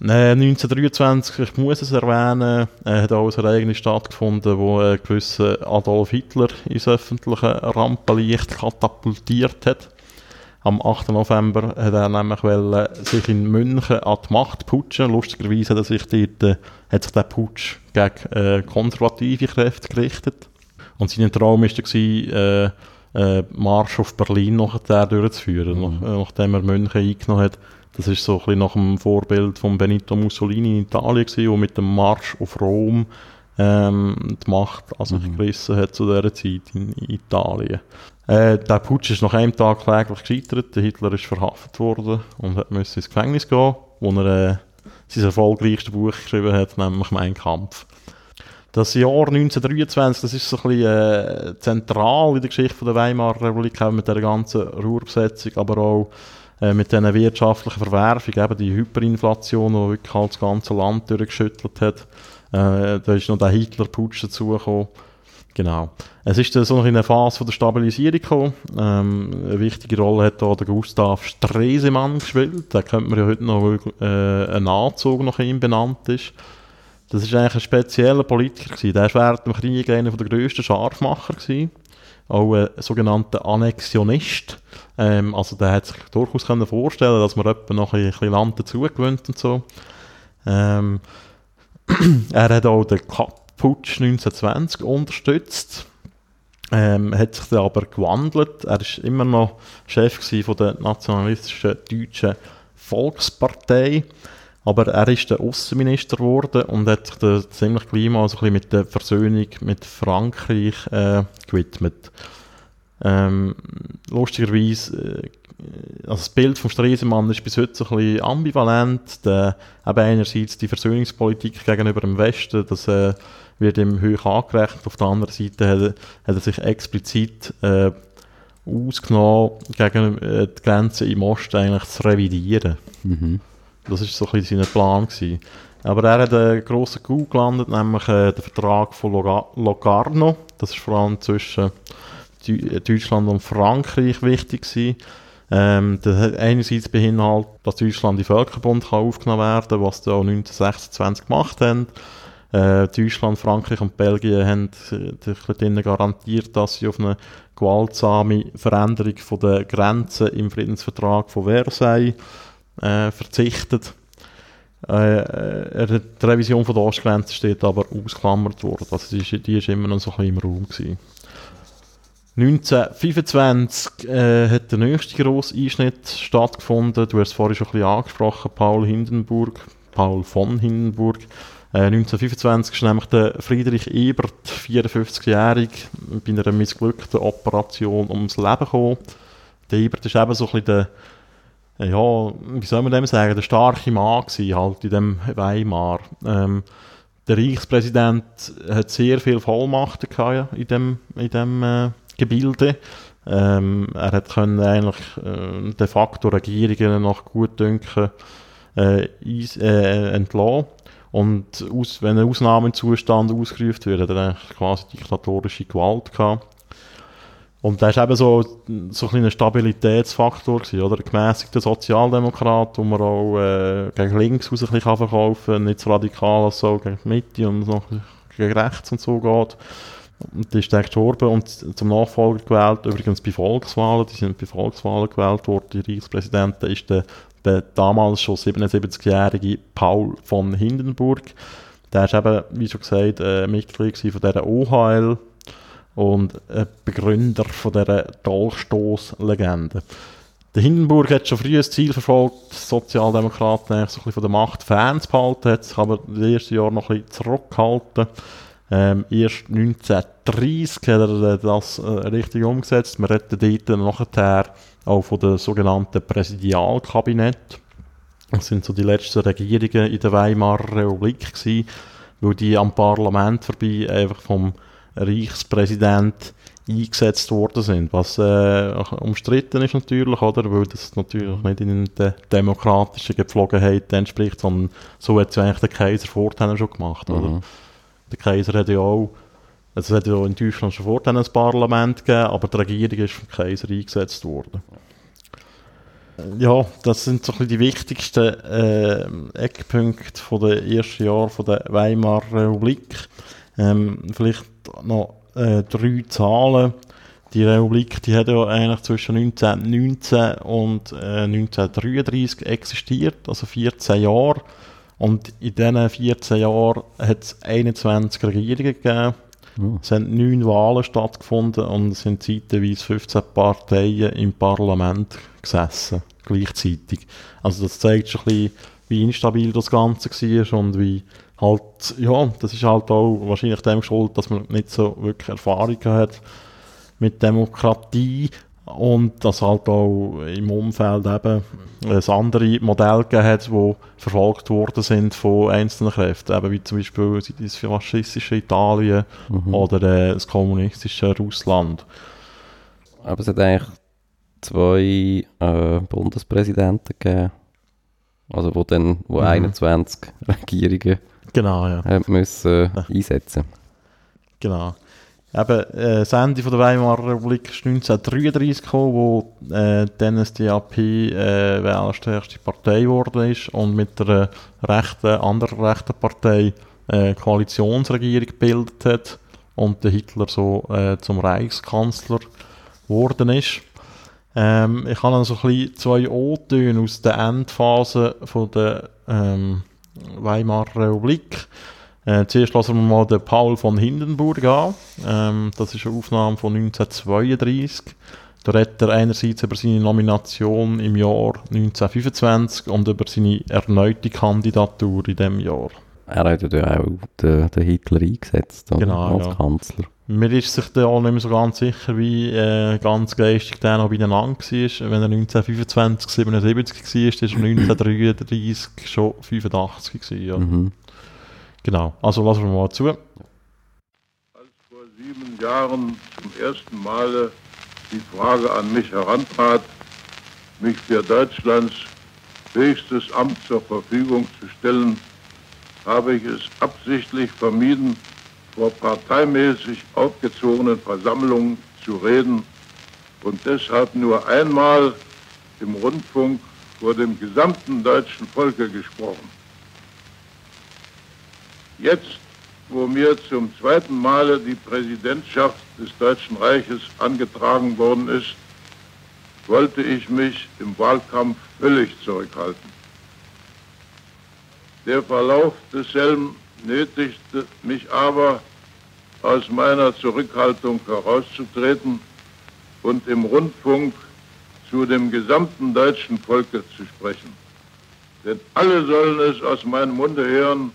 1923, ich muss es erwähnen, äh, hat auch ein Ereignis stattgefunden, wo ein gewisser Adolf Hitler ins öffentliche Rampenlicht katapultiert hat. Am 8. November hat er nämlich wollen, sich in München an die Macht putschen. Lustigerweise hat, er sich dort, äh, hat sich der Putsch gegen äh, konservative Kräfte gerichtet. Und sein Traum war, äh, äh, Marsch auf Berlin nachher durchzuführen, mhm. nach, nachdem er München eingenommen hat. Das ist so ein bisschen nach dem Vorbild von Benito Mussolini in Italien gewesen, wo mit dem Marsch auf Rom ähm, die Macht also mhm. gerissen hat zu dieser Zeit in Italien. Äh, der Putsch ist nach einem Tag kläglich gescheitert. Der Hitler ist verhaftet worden und hat ins Gefängnis gehen, wo er äh, sein erfolgreichstes Buch geschrieben hat, nämlich Mein Kampf. Das Jahr 1923, das ist so ein bisschen äh, zentral in der Geschichte der Weimarer Republik, mit der ganzen Ruhrbesetzung, aber auch äh, mit diesen wirtschaftlichen Verwerfungen, eben die Hyperinflation, die wirklich halt das ganze Land durchgeschüttelt hat. Äh, da ist noch der Hitler-Putsch dazugekommen. Genau. Es ist so noch in eine Phase von der Stabilisierung gekommen. Ähm, eine wichtige Rolle hat da der Gustav Stresemann gespielt. Da könnte man ja heute noch, äh, ein Nachzug nach ihm benannt ist. Das ist eigentlich ein spezieller Politiker gewesen. Der war während dem Krieg einer der grössten Scharfmacher gewesen. Auch ein sogenannter Annexionist. Ähm, also der hat sich durchaus können vorstellen dass man etwa noch ein bisschen Land dazugewöhnt und so. Ähm, *clears throat* er hat auch den Putsch 1920 unterstützt. Ähm, hat sich dann aber gewandelt. Er ist immer noch Chef von der nationalistischen deutschen Volkspartei. Aber er ist der Außenminister geworden und hat sich ziemlich gleich mal so ein bisschen mit der Versöhnung mit Frankreich äh, gewidmet. Ähm, lustigerweise, äh, also das Bild vom Stresemann ist bis heute so ein bisschen ambivalent. Der, eben einerseits die Versöhnungspolitik gegenüber dem Westen, das äh, wird ihm hoch angerechnet. Auf der anderen Seite hat, hat er sich explizit äh, ausgenommen, gegen äh, die Grenzen im Osten eigentlich zu revidieren. Mhm. Das war so ein bisschen sein Plan. Gewesen. Aber er hat einen grossen Coup gelandet, nämlich äh, den Vertrag von Locarno. Das ist vor allem zwischen Deutschland und Frankreich wichtig. Ähm, das hat einerseits beinhaltet, dass Deutschland in den Völkerbund kann aufgenommen werden kann, was sie auch 1926 gemacht haben. Äh, Deutschland, Frankreich und Belgien haben sich garantiert, dass sie auf eine gewaltsame Veränderung der Grenzen im Friedensvertrag von Versailles äh, verzichtet. Äh, äh, die Revision von der Ostgrenze steht aber ausgeklammert worden. Also die die ist immer noch so ein bisschen im Raum gewesen. 1925 äh, hat der nächste grosse Einschnitt stattgefunden. Du hast es vorhin schon ein bisschen angesprochen, Paul Hindenburg, Paul von Hindenburg. Äh, 1925 ist nämlich der Friedrich Ebert, 54-jährig, bei einer missglückten Operation ums Leben gekommen. Der Ebert ist eben so ein bisschen der ja, wie soll man dem sagen, der starke Mann gewesen, halt in dem Weimar. Ähm, der Reichspräsident hat sehr viel Vollmachten gehabt in dem, in dem äh, Gebilde. Ähm, er hat können eigentlich äh, de facto Regierungen nach Gutdünken äh, äh, entlassen. Und aus, wenn ein Ausnahmezustand ausgerufen wird, hat er quasi diktatorische Gewalt gehabt. Und das war eben so, so ein Stabilitätsfaktor, gewesen, oder? Ein gemäßigter Sozialdemokrat, wo man auch äh, gegen links raus ein bisschen verkaufen kann, nicht so radikal als so gegen die Mitte und noch gegen rechts und so geht. Und die ist dann gestorben und zum Nachfolger gewählt, übrigens bei Volkswahlen, die sind bei Volkswahlen gewählt worden, die Reichspräsidenten, ist der, der damals schon 77-jährige Paul von Hindenburg. Der ist eben, wie schon gesagt, äh, Mitglied von dieser OHL, und ein Begründer von dieser Dolchstoß-Legende. Der Hindenburg hat schon früh ein Ziel verfolgt, Sozialdemokraten so ein bisschen von der Macht Fans behalten, hat sich aber den ersten Jahren noch ein bisschen zurückgehalten. Ähm, erst 1930 hat er das äh, richtig umgesetzt. Wir reden dort nachher auch von dem sogenannten Präsidialkabinett. Das sind so die letzten Regierungen in der Weimarer Republik gewesen, weil die am Parlament vorbei einfach vom Reichspräsident eingesetzt worden sind. Was äh, umstritten ist natürlich, oder? weil das natürlich nicht in den demokratischen Gepflogenheiten entspricht, sondern so hat es eigentlich der Kaiser vorher schon gemacht. Mhm. Oder? Der Kaiser hat ja auch, also es hat ja in Deutschland schon vorher ein Parlament gegeben, aber die Regierung ist vom Kaiser eingesetzt worden. Ja, das sind so ein die wichtigsten äh, Eckpunkte von den ersten Jahren von der Weimarer Republik. Ähm, vielleicht noch äh, drei Zahlen. Die Republik die hat ja eigentlich zwischen 1919 und äh, 1933 existiert, also 14 Jahre. Und in diesen 14 Jahren hat es 21 Regierungen gegeben. Oh. Es haben neun Wahlen stattgefunden und es sind zeitweise 15 Parteien im Parlament gesessen, gleichzeitig. Also das zeigt schon ein bisschen, wie instabil das Ganze war und wie halt, ja, das ist halt auch wahrscheinlich dem geschuldet, dass man nicht so wirklich Erfahrung hat mit Demokratie und dass halt auch im Umfeld eben ein andere Modell gegeben hat, die verfolgt worden sind von einzelnen Kräften, eben wie zum Beispiel das faschistische Italien mhm. oder äh, das kommunistische Russland. Aber es hat eigentlich zwei äh, Bundespräsidenten gegeben, also wo dann wo mhm. 21 Regierungen Genau, ja. Hat müssen ja. einsetzen. Genau. Eben, äh, das Ende von der Weimarer Republik ist 1933 gekommen, wo äh, die NSDAP äh, wählerstärkste Partei geworden ist und mit der rechten, anderen rechten Partei äh, Koalitionsregierung gebildet hat und der Hitler so äh, zum Reichskanzler geworden ist. Ähm, ich habe dann so ein bisschen zwei O-Töne aus der Endphase von der ähm, Weimarer Republik. Äh, zuerst lassen wir mal den Paul von Hindenburg an. Ähm, das ist eine Aufnahme von 1932. Da redet er einerseits über seine Nomination im Jahr 1925 und über seine erneute Kandidatur in diesem Jahr. Er hat ja auch den, den Hitler eingesetzt oder? genau, als ja. Kanzler. Mir ist sich da auch nicht mehr so ganz sicher, wie äh, ganz geistig der noch beieinander war. Wenn er 1925, 77 war, ist er 1933 schon 85 gewesen, ja. Mhm. Genau, also lassen wir mal zu. Als vor sieben Jahren zum ersten Male die Frage an mich herantrat, mich für Deutschlands höchstes Amt zur Verfügung zu stellen, habe ich es absichtlich vermieden, vor parteimäßig aufgezogenen Versammlungen zu reden und deshalb nur einmal im Rundfunk vor dem gesamten deutschen Volke gesprochen. Jetzt, wo mir zum zweiten Male die Präsidentschaft des Deutschen Reiches angetragen worden ist, wollte ich mich im Wahlkampf völlig zurückhalten. Der Verlauf desselben nötigte mich aber, aus meiner Zurückhaltung herauszutreten und im Rundfunk zu dem gesamten deutschen Volke zu sprechen. Denn alle sollen es aus meinem Munde hören,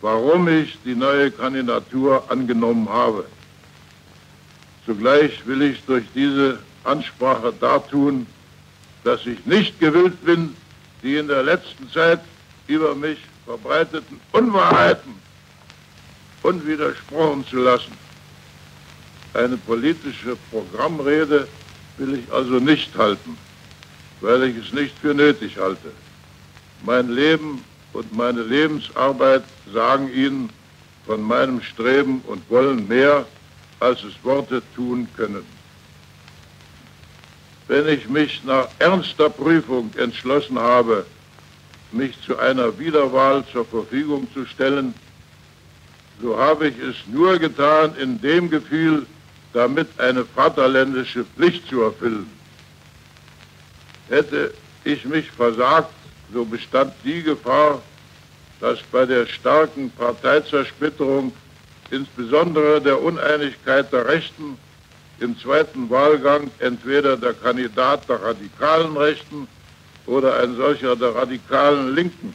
warum ich die neue Kandidatur angenommen habe. Zugleich will ich durch diese Ansprache dartun, dass ich nicht gewillt bin, die in der letzten Zeit über mich verbreiteten Unwahrheiten unwidersprochen zu lassen. Eine politische Programmrede will ich also nicht halten, weil ich es nicht für nötig halte. Mein Leben und meine Lebensarbeit sagen Ihnen von meinem Streben und Wollen mehr, als es Worte tun können. Wenn ich mich nach ernster Prüfung entschlossen habe, mich zu einer Wiederwahl zur Verfügung zu stellen, so habe ich es nur getan in dem Gefühl, damit eine vaterländische Pflicht zu erfüllen. Hätte ich mich versagt, so bestand die Gefahr, dass bei der starken Parteizersplitterung, insbesondere der Uneinigkeit der Rechten, im zweiten Wahlgang entweder der Kandidat der radikalen Rechten oder ein solcher der radikalen Linken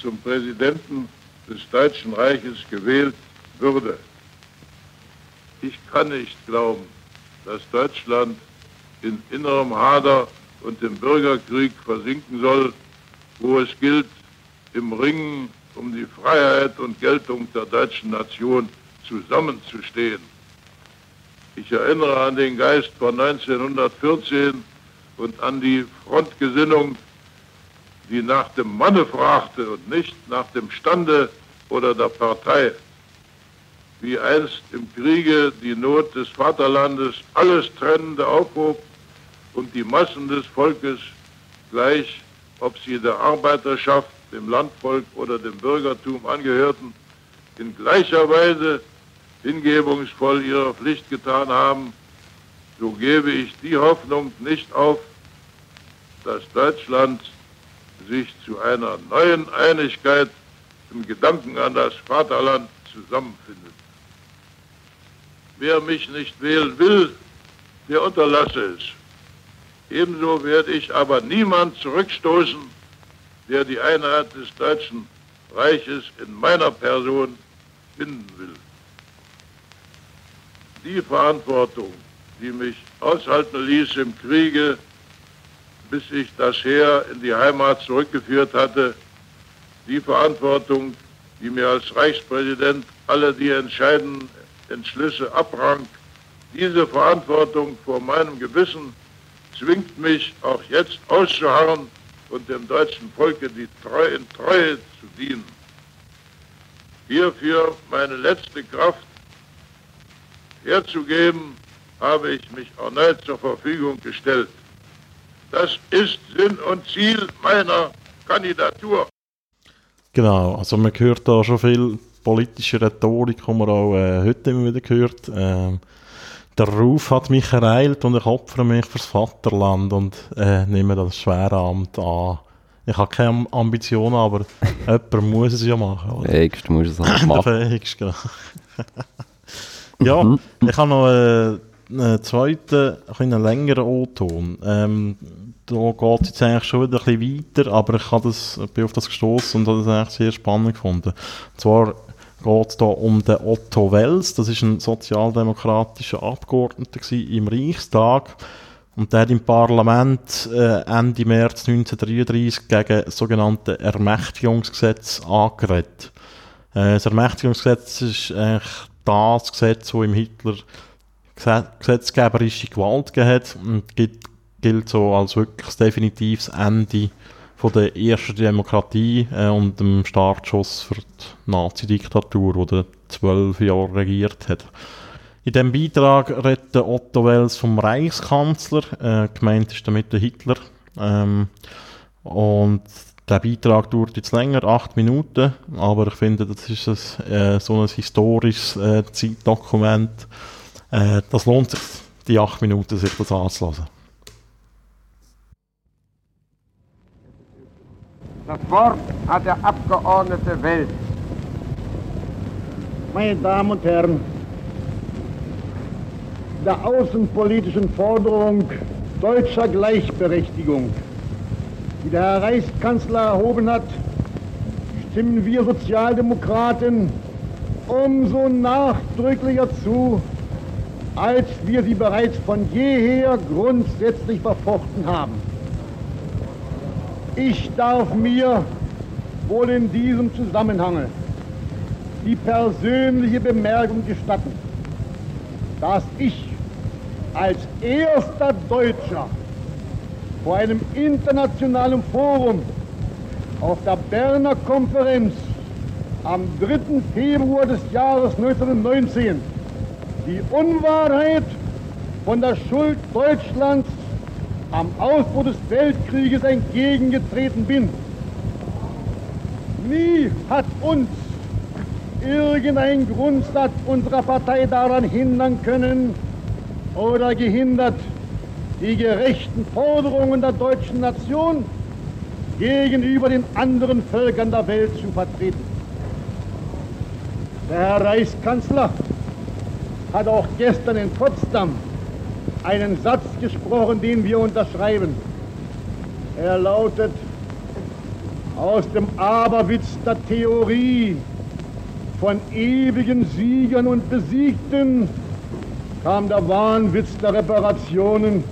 zum Präsidenten des Deutschen Reiches gewählt würde. Ich kann nicht glauben, dass Deutschland in innerem Hader und im Bürgerkrieg versinken soll, wo es gilt, im Ringen um die Freiheit und Geltung der deutschen Nation zusammenzustehen. Ich erinnere an den Geist von 1914 und an die Frontgesinnung, die nach dem Manne fragte und nicht nach dem Stande oder der Partei. Wie einst im Kriege die Not des Vaterlandes alles Trennende aufhob und die Massen des Volkes gleich, ob sie der Arbeiterschaft, dem Landvolk oder dem Bürgertum angehörten, in gleicher Weise hingebungsvoll ihre Pflicht getan haben, so gebe ich die Hoffnung nicht auf, dass Deutschland sich zu einer neuen Einigkeit im Gedanken an das Vaterland zusammenfindet. Wer mich nicht wählen will, der unterlasse es. Ebenso werde ich aber niemand zurückstoßen, der die Einheit des Deutschen Reiches in meiner Person finden will. Die Verantwortung, die mich aushalten ließ im Kriege, bis ich das Heer in die Heimat zurückgeführt hatte, die Verantwortung, die mir als Reichspräsident alle die entscheidenden Entschlüsse abrang, diese Verantwortung vor meinem Gewissen zwingt mich auch jetzt auszuharren und dem deutschen Volke die Treu in Treue zu dienen. Hierfür meine letzte Kraft herzugeben, habe ich mich erneut zur Verfügung gestellt. Das ist Sinn und Ziel meiner Kandidatur. Genau, also man hört da schon viel politische Rhetorik, die man auch äh, heute immer wieder hört. Ähm, der Ruf hat mich ereilt und ich opfere mich fürs Vaterland und äh, nehme das schwere Amt an. Ich habe keine Ambitionen, aber *laughs* jemand muss es ja machen. Oder? Fähigst muss es *laughs* halt machen. Der Fähigst, genau. *laughs* ja, mhm. ich habe noch äh, einen zweiten, einen längeren O-Ton. Ähm, da geht es jetzt eigentlich schon wieder ein weiter, aber ich, das, bin auf das gestoßen und habe das eigentlich sehr spannend gefunden. Und zwar geht es hier um den Otto Wels, das ist ein sozialdemokratischer Abgeordneter im Reichstag und der hat im Parlament äh, Ende März 1933 gegen das sogenannte Ermächtigungsgesetz angeredet. Äh, das Ermächtigungsgesetz ist eigentlich das Gesetz, das im Hitler gesetzgeberische Gewalt hat und gilt, gilt so als wirklich definitives Ende von der ersten Demokratie äh, und dem Startschuss für die Nazi-Diktatur, die zwölf Jahre regiert hat. In diesem Beitrag redet Otto Wels vom Reichskanzler, äh, gemeint ist damit der Hitler. Ähm, und der Beitrag dauert jetzt länger, acht Minuten, aber ich finde, das ist ein, äh, so ein historisches äh, Zeitdokument, äh, das lohnt sich, die acht Minuten sich das anzulassen. Das Wort hat der Abgeordnete Welt. Meine Damen und Herren, der außenpolitischen Forderung deutscher Gleichberechtigung, die der Herr Reichskanzler erhoben hat, stimmen wir Sozialdemokraten umso nachdrücklicher zu, als wir sie bereits von jeher grundsätzlich verfochten haben. Ich darf mir wohl in diesem Zusammenhang die persönliche Bemerkung gestatten, dass ich als erster Deutscher vor einem internationalen Forum auf der Berner Konferenz am 3. Februar des Jahres 1919 die Unwahrheit von der Schuld Deutschlands am Ausbruch des Weltkrieges entgegengetreten bin. Nie hat uns irgendein Grundsatz unserer Partei daran hindern können oder gehindert, die gerechten Forderungen der deutschen Nation gegenüber den anderen Völkern der Welt zu vertreten. Der Herr Reichskanzler hat auch gestern in Potsdam einen Satz gesprochen, den wir unterschreiben. Er lautet, aus dem Aberwitz der Theorie von ewigen Siegern und Besiegten kam der Wahnwitz der Reparationen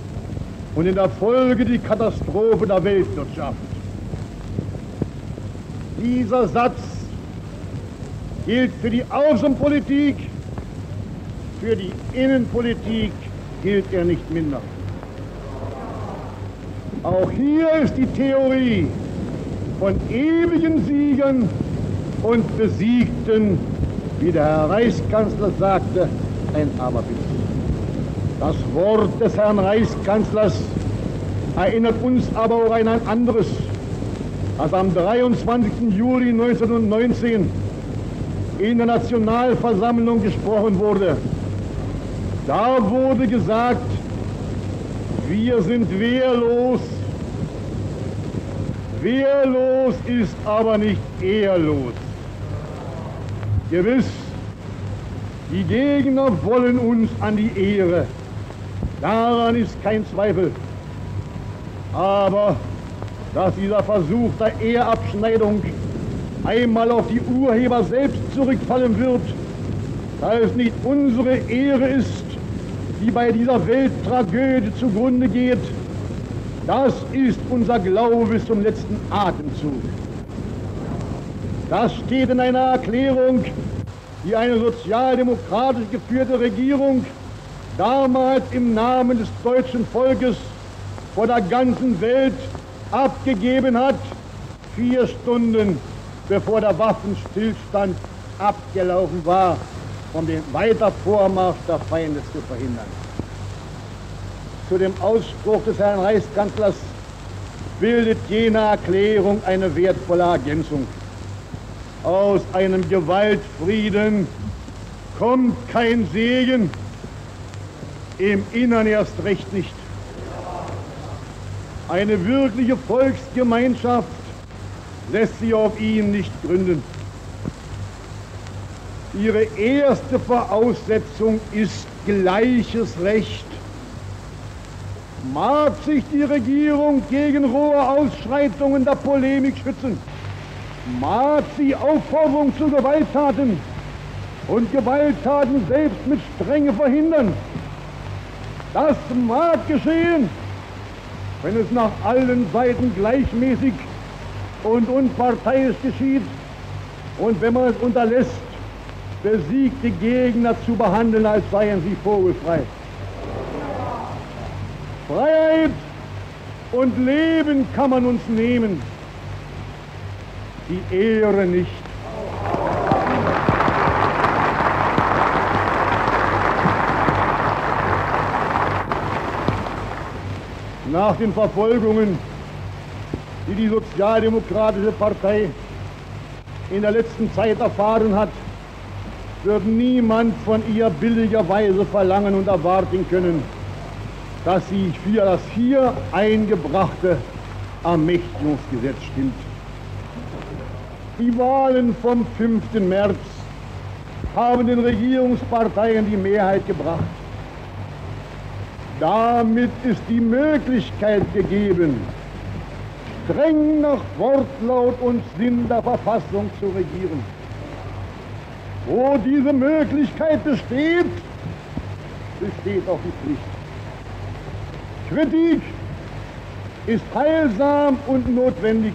und in der Folge die Katastrophe der Weltwirtschaft. Dieser Satz gilt für die Außenpolitik, für die Innenpolitik gilt er nicht minder. Auch hier ist die Theorie von ewigen Siegern und Besiegten, wie der Herr Reichskanzler sagte, ein Aberwitz. Das Wort des Herrn Reichskanzlers erinnert uns aber auch an ein anderes, als am 23. Juli 1919 in der Nationalversammlung gesprochen wurde. Da wurde gesagt, wir sind wehrlos. Wehrlos ist aber nicht ehrlos. Gewiss, die Gegner wollen uns an die Ehre. Daran ist kein Zweifel. Aber dass dieser Versuch der Ehrabschneidung einmal auf die Urheber selbst zurückfallen wird, da es nicht unsere Ehre ist, die bei dieser Welttragödie zugrunde geht, das ist unser Glaube bis zum letzten Atemzug. Das steht in einer Erklärung, die eine sozialdemokratisch geführte Regierung damals im Namen des deutschen Volkes vor der ganzen Welt abgegeben hat, vier Stunden bevor der Waffenstillstand abgelaufen war, um den Weitervormarsch der Feinde zu verhindern. Zu dem Ausspruch des Herrn Reichskanzlers bildet jene Erklärung eine wertvolle Ergänzung. Aus einem Gewaltfrieden kommt kein Segen, im Innern erst recht nicht. Eine wirkliche Volksgemeinschaft lässt sich auf ihn nicht gründen. Ihre erste Voraussetzung ist gleiches Recht. Mag sich die Regierung gegen rohe Ausschreitungen der Polemik schützen, mag sie Aufforderung zu Gewalttaten und Gewalttaten selbst mit Strenge verhindern. Das mag geschehen, wenn es nach allen Seiten gleichmäßig und unparteiisch geschieht und wenn man es unterlässt, besiegte Gegner zu behandeln, als seien sie vogelfrei. Freiheit und Leben kann man uns nehmen, die Ehre nicht. Nach den Verfolgungen, die die Sozialdemokratische Partei in der letzten Zeit erfahren hat, wird niemand von ihr billigerweise verlangen und erwarten können, dass sie für das hier eingebrachte Ermächtigungsgesetz stimmt. Die Wahlen vom 5. März haben den Regierungsparteien die Mehrheit gebracht. Damit ist die Möglichkeit gegeben, streng nach Wortlaut und Sinn der Verfassung zu regieren. Wo diese Möglichkeit besteht, besteht auch die Pflicht. Kritik ist heilsam und notwendig.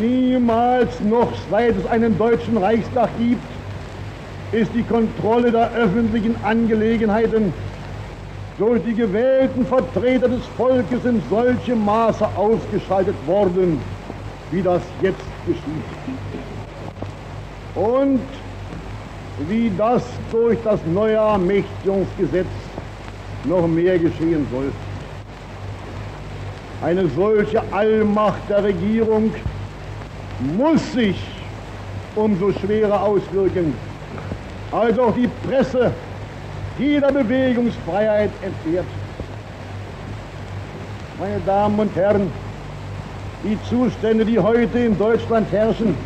Niemals noch, seit es einen deutschen Reichstag gibt, ist die Kontrolle der öffentlichen Angelegenheiten durch die gewählten Vertreter des Volkes in solchem Maße ausgeschaltet worden, wie das jetzt geschieht und wie das durch das neue Ermächtigungsgesetz noch mehr geschehen soll. Eine solche Allmacht der Regierung muss sich umso schwerer auswirken, als auch die Presse jeder Bewegungsfreiheit entbehrt. Meine Damen und Herren, die Zustände, die heute in Deutschland herrschen,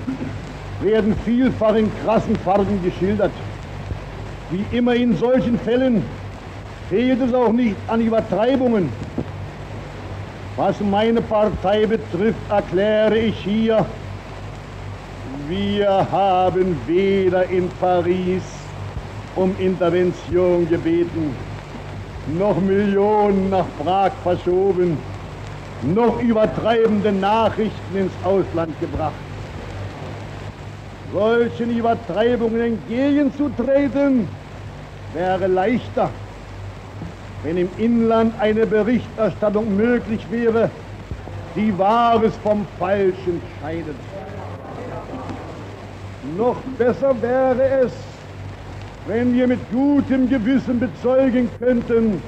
werden vielfach in krassen Farben geschildert. Wie immer in solchen Fällen fehlt es auch nicht an Übertreibungen. Was meine Partei betrifft, erkläre ich hier, wir haben weder in Paris um Intervention gebeten, noch Millionen nach Prag verschoben, noch übertreibende Nachrichten ins Ausland gebracht solchen Übertreibungen entgegenzutreten, wäre leichter, wenn im Inland eine Berichterstattung möglich wäre, die Wahres vom Falschen scheidet. Noch besser wäre es, wenn wir mit gutem Gewissen bezeugen könnten,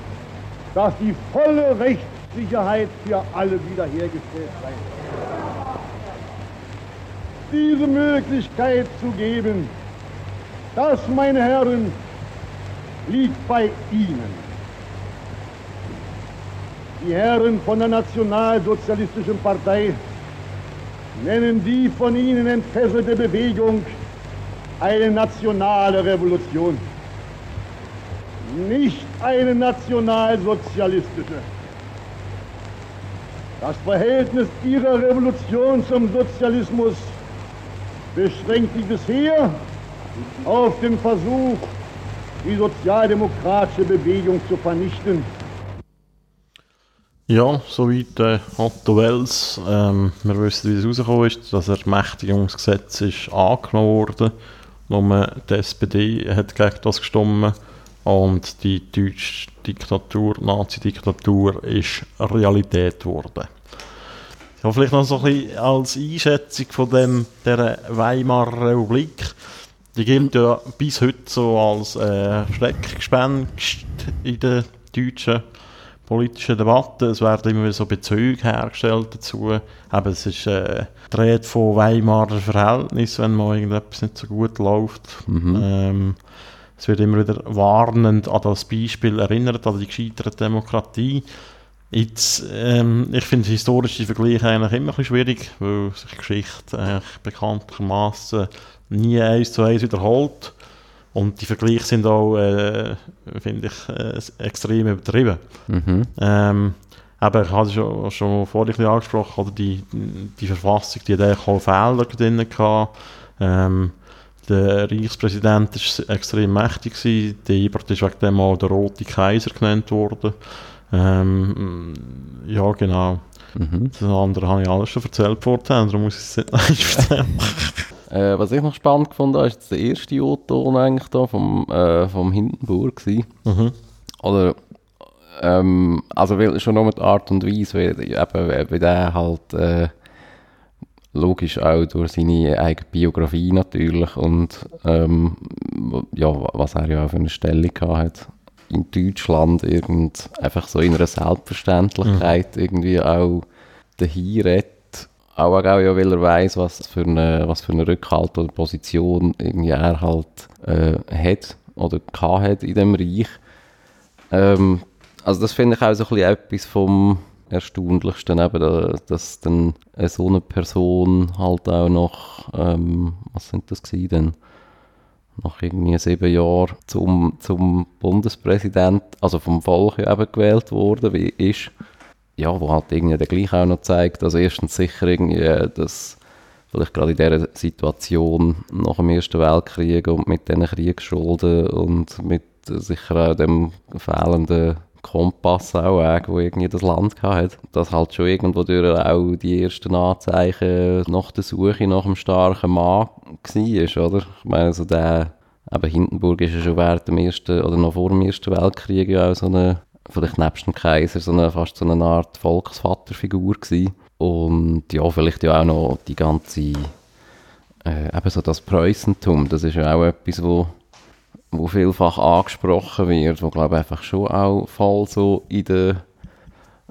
dass die volle Rechtssicherheit für alle wiederhergestellt sei. Diese Möglichkeit zu geben, das, meine Herren, liegt bei Ihnen. Die Herren von der Nationalsozialistischen Partei nennen die von ihnen entfesselte Bewegung eine nationale Revolution. Nicht eine nationalsozialistische. Das Verhältnis ihrer Revolution zum Sozialismus beschränkt sich bisher auf den Versuch, die sozialdemokratische Bewegung zu vernichten. Ja, soweit äh, Otto Wells. Ähm, wir wissen, wie es rausgekommen ist. Das Ermächtigungsgesetz ist angenommen worden. Nur die SPD hat gegen das gestimmt. Und die deutsche Diktatur, Nazi-Diktatur, ist Realität geworden. Ja, vielleicht noch so ein bisschen als Einschätzung von dem, der Weimarer Republik. Die gilt ja bis heute so als äh, Schreckgespenst in der deutschen politischen Debatten. Es werden immer wieder so Bezüge hergestellt dazu. Eben, es ist äh, die von Weimarer Verhältnis, wenn mal irgendetwas nicht so gut läuft. Mhm. Ähm, es wird immer wieder warnend an das Beispiel erinnert, an die gescheiterte Demokratie. Jetzt, ähm, ich finde historische Vergleiche eigentlich immer ein bisschen schwierig, weil sich Geschichte eigentlich bekanntermaßen nie eins zu eins wiederholt. Und die Vergleiche sind auch, äh, finde ich, äh, extrem übertrieben. Mhm. Ähm, aber ich hatte schon, schon vorhin angesprochen, oder die, die Verfassung, die hat auch Fehler drin gehabt. Ähm, der Reichspräsident war extrem mächtig. Gewesen. Der Ebert ist wegen dem auch der Rote Kaiser genannt worden. Ähm, ja, genau. Mhm. Das andere habe ich alles schon erzählt vorher, darum muss ich es nicht *laughs* erzählen. *laughs* Äh, was ich noch spannend fand, ist der erste O-Ton eigentlich da vom, äh, vom Hindenburg Mhm. Oder, ähm, also weil, schon nur mit Art und Weise, weil, eben, weil der halt äh, logisch auch durch seine eigene Biografie natürlich und ähm, ja, was er ja für eine Stellung hat in Deutschland irgend einfach so in einer Selbstverständlichkeit mhm. irgendwie auch dahin redet auch, auch ja, weil er weiß, was für eine, was für eine Rückhalt oder Position irgendwie er halt äh, hat oder hat in dem Reich. Ähm, also das finde ich auch so ein bisschen etwas vom Erstaunlichsten, eben, dass dann so eine Person halt auch noch, ähm, was sind das gewesen denn? Nach irgendwie sieben Jahren zum, zum Bundespräsident, also vom Volk eben gewählt worden, wie ist. Ja, wo halt irgendwie der gleich auch noch zeigt, also erstens sicher irgendwie, dass vielleicht gerade in dieser Situation nach dem Ersten Weltkrieg und mit diesen Kriegsschulden und mit sicher auch dem fehlenden Kompass auch, wo irgendwie das Land hat, dass halt schon irgendwo durch auch die ersten Anzeichen nach der Suche nach einem starken Mann war, oder? Ich meine, so der, eben Hindenburg ist ja schon während dem Ersten, oder noch vor dem Ersten Weltkrieg ja auch so eine vielleicht nebst dem Kaiser so eine, fast so eine Art Volksvaterfigur gewesen. Und ja, vielleicht ja auch noch die ganze, äh, eben so das Preußentum, das ist ja auch etwas, wo, wo vielfach angesprochen wird, wo glaube einfach schon auch voll so in der,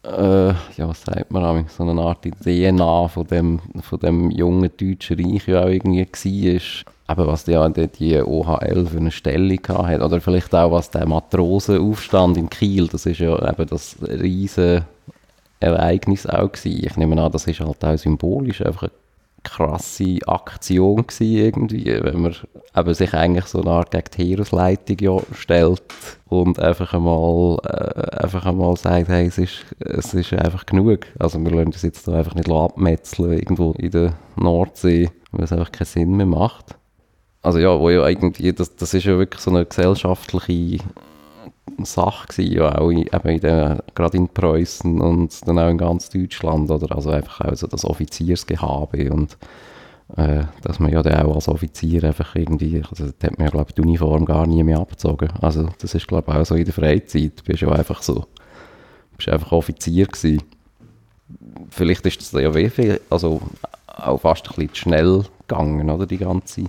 äh, ja was sagt man so eine Art DNA von dem, von dem jungen deutschen Reich ja auch irgendwie war eben was ja die OHL für eine Stellung hat oder vielleicht auch was der Matrosenaufstand in Kiel, das ist ja eben das riesige Ereignis auch gewesen. Ich nehme an, das ist halt auch symbolisch einfach eine krasse Aktion gewesen irgendwie, wenn man eben sich eigentlich so eine Art gegen die Heeresleitung ja stellt und einfach einmal, äh, einfach einmal sagt, hey, es ist, es ist einfach genug. Also wir lassen das jetzt einfach nicht abmetzeln irgendwo in der Nordsee, weil es einfach keinen Sinn mehr macht also ja, wo ja irgendwie, das, das ist ja wirklich so eine gesellschaftliche Sache gewesen, ja auch in, eben in der, gerade in Preußen und dann auch in ganz Deutschland, oder also einfach auch so das Offiziersgehabe und äh, dass man ja dann auch als Offizier einfach irgendwie, also da hat man ja glaube ich die Uniform gar nie mehr abgezogen. Also das ist glaube ich auch so in der Freizeit, du bist ja einfach so, bist einfach Offizier gewesen. Vielleicht ist das ja wie viel, also auch fast ein bisschen schnell gegangen, oder, die ganze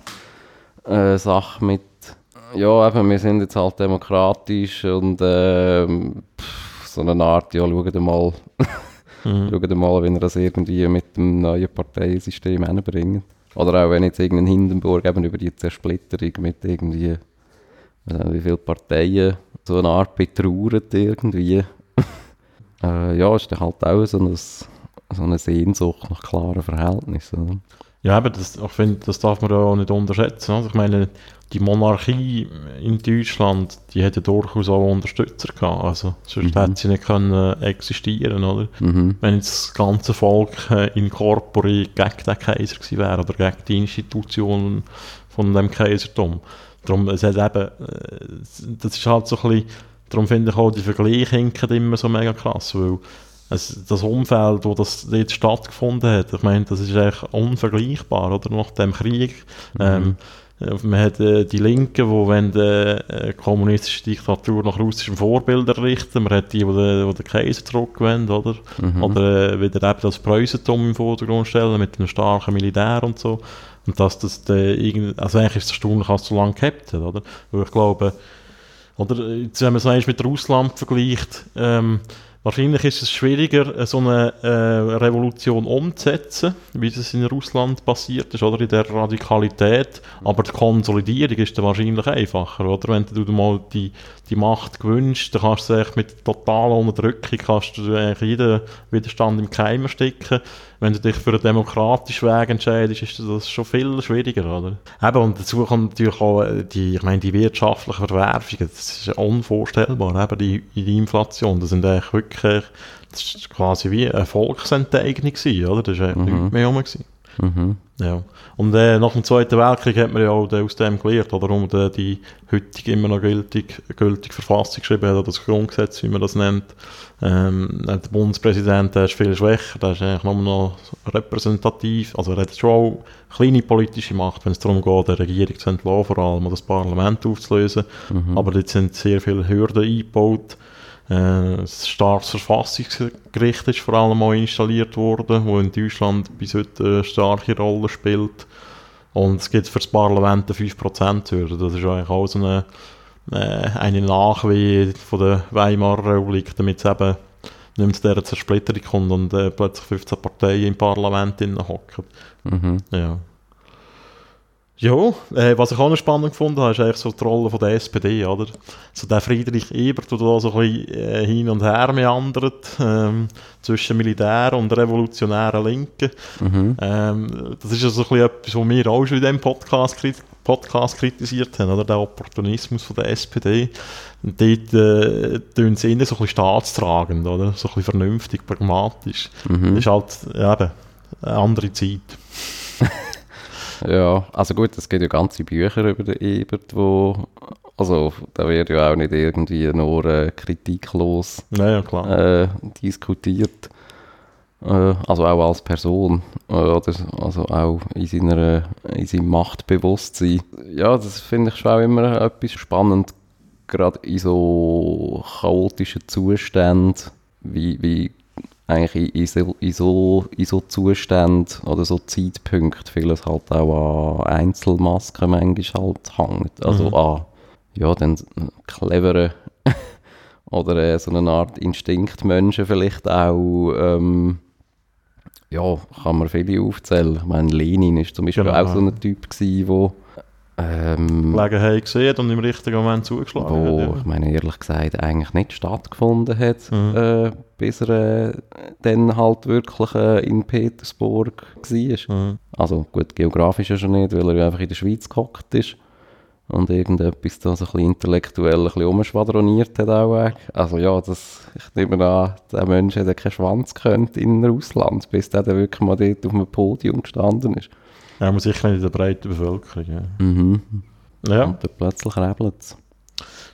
äh, Sache mit, ja eben, wir sind jetzt halt demokratisch und äh, pff, so eine Art, ja, schaut mal, *laughs* mhm. mal, wenn ihr das irgendwie mit dem neuen Parteisystem hinbringt. Oder auch wenn jetzt irgendein Hindenburg eben über die Zersplitterung mit irgendwie, äh, wie viele Parteien so eine Art betrauert irgendwie. *laughs* äh, ja, ist dann halt auch so, ein, so eine Sehnsucht nach klaren Verhältnissen. Oder? Ja, aber das, ich finde, das darf man auch nicht unterschätzen. Also ich meine, die Monarchie in Deutschland, die hätte durchaus auch Unterstützer gehabt. Also sonst mhm. hätte sie nicht können existieren, oder? Mhm. Wenn jetzt das ganze Volk äh, in Corpore gegen den Kaiser gewesen wäre oder gegen die Institutionen von dem Kaisertum. Darum, es hat eben, äh, das ist halt so ein bisschen, darum finde ich auch die Vergleiche immer so mega krass, weil also das Umfeld, wo das jetzt stattgefunden hat, ich meine, das ist eigentlich unvergleichbar, oder, nach dem Krieg. Mhm. Ähm, man hat äh, die Linken, die wenn die äh, kommunistische Diktatur nach russischem Vorbild errichten. Man hat die, die, die, den Kaiser zurückgewendet, oder? Mhm. Oder äh, wieder eben das Preußentum im Vordergrund stellen mit einem starken Militär und so. Und dass das äh, also eigentlich ist es erstaunlich, dass es so lange gehabt hat, oder? Weil ich glaube, oder, jetzt, wenn man es mit Russland vergleicht, ähm, Wahrscheinlich ist es schwieriger, äh, so eine äh, Revolution umzusetzen, wie es in Russland passiert ist, oder in der Radikalität. Aber die Konsolidierung ist dann wahrscheinlich einfacher, oder? Wenn du mal die, die Macht gewünscht, dann kannst du mit totaler Unterdrückung kannst du jeden Widerstand im Keim stecken wenn du dich für einen demokratischen Weg entscheidest, ist das schon viel schwieriger, oder? Eben, und dazu kommt natürlich auch äh, die, ich meine, die wirtschaftlichen Verwerfungen, das ist unvorstellbar, eben die, die Inflation, das sind eigentlich wirklich, das ist quasi wie eine Volksenteignung gewesen, oder? Das war eigentlich mhm. nichts mehr rum. Mhm. Ja. Und äh, nach dem Zweiten Weltkrieg hat man ja auch aus dem gelernt, oder warum der, die heutige immer noch gültige, gültige Verfassung geschrieben hat, oder das Grundgesetz, wie man das nennt. Ähm, der Bundespräsident der ist viel schwächer, der ist eigentlich nur noch repräsentativ, also er hat schon auch kleine politische Macht, wenn es darum geht, eine Regierung zu entlassen, vor allem, oder das Parlament aufzulösen. Mhm. Aber dort sind sehr viele Hürden eingebaut. Äh, das starkes Verfassungsgericht ist vor allem auch installiert worden, wo in Deutschland bis heute eine starke Rolle spielt. Und es gibt für das Parlament eine 5%-Hürde. Das ist eigentlich auch so eine, äh, eine Nachwehe von der Weimarer Republik, damit es eben nicht mehr zu dieser Zersplitterung kommt und äh, plötzlich 15 Parteien im Parlament hocken. Mhm. Ja. Ja, äh, was ich auch noch spannend gefunden habe, ist eigentlich so die Rolle von der SPD, oder? So der Friedrich Ebert, der da so ein bisschen äh, hin und her meandert, ähm, zwischen Militär und revolutionären Linken. Mhm. Ähm, das ist ja so ein bisschen etwas, was wir auch schon in diesem Podcast, Podcast kritisiert haben, oder? Der Opportunismus von der SPD. Und dort äh, tun sie innen so ein bisschen staatstragend, oder? So ein bisschen vernünftig, pragmatisch. Mhm. Das ist halt, eben, eine andere Zeit. Ja, also gut, es gibt ja ganze Bücher über den Ebert, wo also da wird ja auch nicht irgendwie nur äh, kritiklos ja, ja, äh, diskutiert. Äh, also auch als Person äh, oder also auch in, seiner, in seinem Machtbewusstsein. Ja, das finde ich schon auch immer etwas spannend, gerade in so chaotischen Zuständen, wie, wie eigentlich in so, in so, in so Zuständen oder so Zeitpunkten vieles halt auch an Einzelmasken manchmal halt hängt. Also mhm. an, ja, dann cleveren *laughs* oder äh, so eine Art Instinktmenschen vielleicht auch, ähm, ja, kann man viele aufzählen. Ich meine, Lenin ist zum Beispiel genau. auch so ein Typ gewesen, wo ähm, Gelegenheit gesehen und im richtigen Moment zugeschlagen wo, hat. Ja. ich meine, ehrlich gesagt, eigentlich nicht stattgefunden hat, mhm. äh, bis er äh, dann halt wirklich äh, in Petersburg war. Mhm. Also gut, geografisch ja schon nicht, weil er einfach in der Schweiz gehockt ist und irgendetwas da so ein bisschen intellektuell ein bisschen umschwadroniert hat auch. Also ja, das, ich nehme an, der Mensch hätte keinen Schwanz gekannt in Russland, bis der dann wirklich mal dort auf dem Podium gestanden ist. Ja, aber sicher nicht in der breiten Bevölkerung. Ja. Mhm. ja. Und dann plötzlich rebelt es.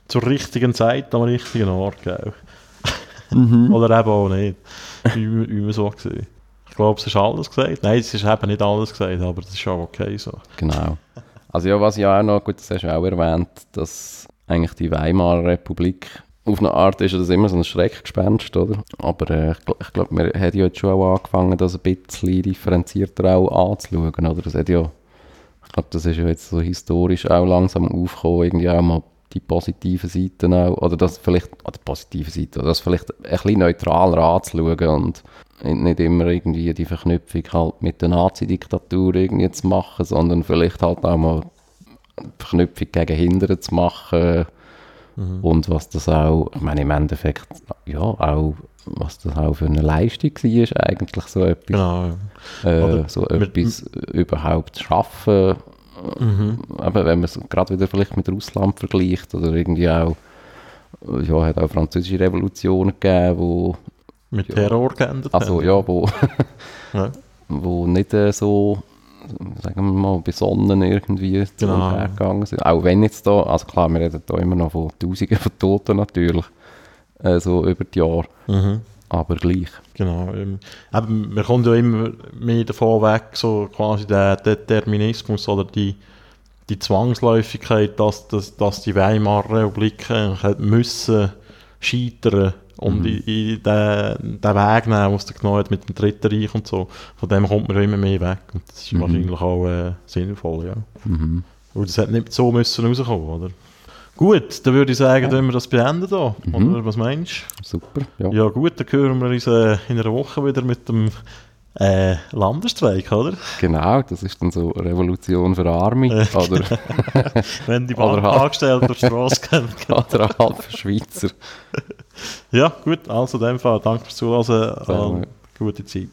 Zur richtigen Zeit am richtigen Ort, gell? *laughs* Mhm. Oder eben auch nicht. Wie, wie man so gesehen. Ich glaube, es ist alles gesagt. Nein, es ist eben nicht alles gesagt, aber das ist auch okay so. Genau. Also ja, was ja auch noch, gut, das hast du auch erwähnt, dass eigentlich die Weimarer Republik auf eine Art ist das immer so ein Schreckgespenst, oder? Aber äh, ich glaube, wir haben ja jetzt schon auch angefangen, das ein bisschen differenzierter auch anzuschauen, oder? Das hat ja, ich glaube, das ist ja jetzt so historisch auch langsam aufgekommen, irgendwie auch mal die positiven Seiten auch, oder das vielleicht, oder die positive Seite, oder das vielleicht ein bisschen neutraler anzuschauen und nicht immer irgendwie die Verknüpfung halt mit der Nazi-Diktatur irgendwie zu machen, sondern vielleicht halt auch mal die Verknüpfung gegen Hindern zu machen mhm. und was das auch, ich meine im Endeffekt, ja, auch was das auch für eine Leistung war, eigentlich so etwas, genau, äh, so etwas überhaupt zu schaffen, mhm. eben, wenn man es gerade wieder vielleicht mit Russland vergleicht oder irgendwie auch, ja, hat auch französische Revolutionen gegeben, wo mit Terror geendet Also ja, wo, ja. *laughs* wo nicht äh, so, sagen wir mal, besonnen irgendwie genau. gegangen sind. Auch wenn jetzt da, also klar, wir reden da immer noch von Tausenden von Toten natürlich, äh, so über die Jahre. Mhm. Aber gleich. Genau. Ähm, eben, man kommt ja immer mehr davon weg, so quasi der Determinismus oder die, die Zwangsläufigkeit, dass, dass, dass die Weimarer Republik müssen scheitern um mhm. in, in den, den Weg nehmen, den es genommen hat mit dem Dritten Reich und so. Von dem kommt man immer mehr weg. Und das ist mhm. wahrscheinlich auch äh, sinnvoll, ja. Mhm. Und das hätte nicht so müssen rauskommen, oder? Gut, dann würde ich sagen, ja. wir das beenden hier. Mhm. Oder was meinst du? Super, ja. Ja gut, dann hören wir uns äh, in einer Woche wieder mit dem äh, Landesstreik, oder? Genau, das ist dann so Revolution für Arme. Äh, *laughs* oder *laughs* Wenn die Bankangestellten auf die Straße gehen. *laughs* oder halb Schweizer. ja, gut, also in dem Fall, danke fürs Zuhören. Äh, gute Zeit.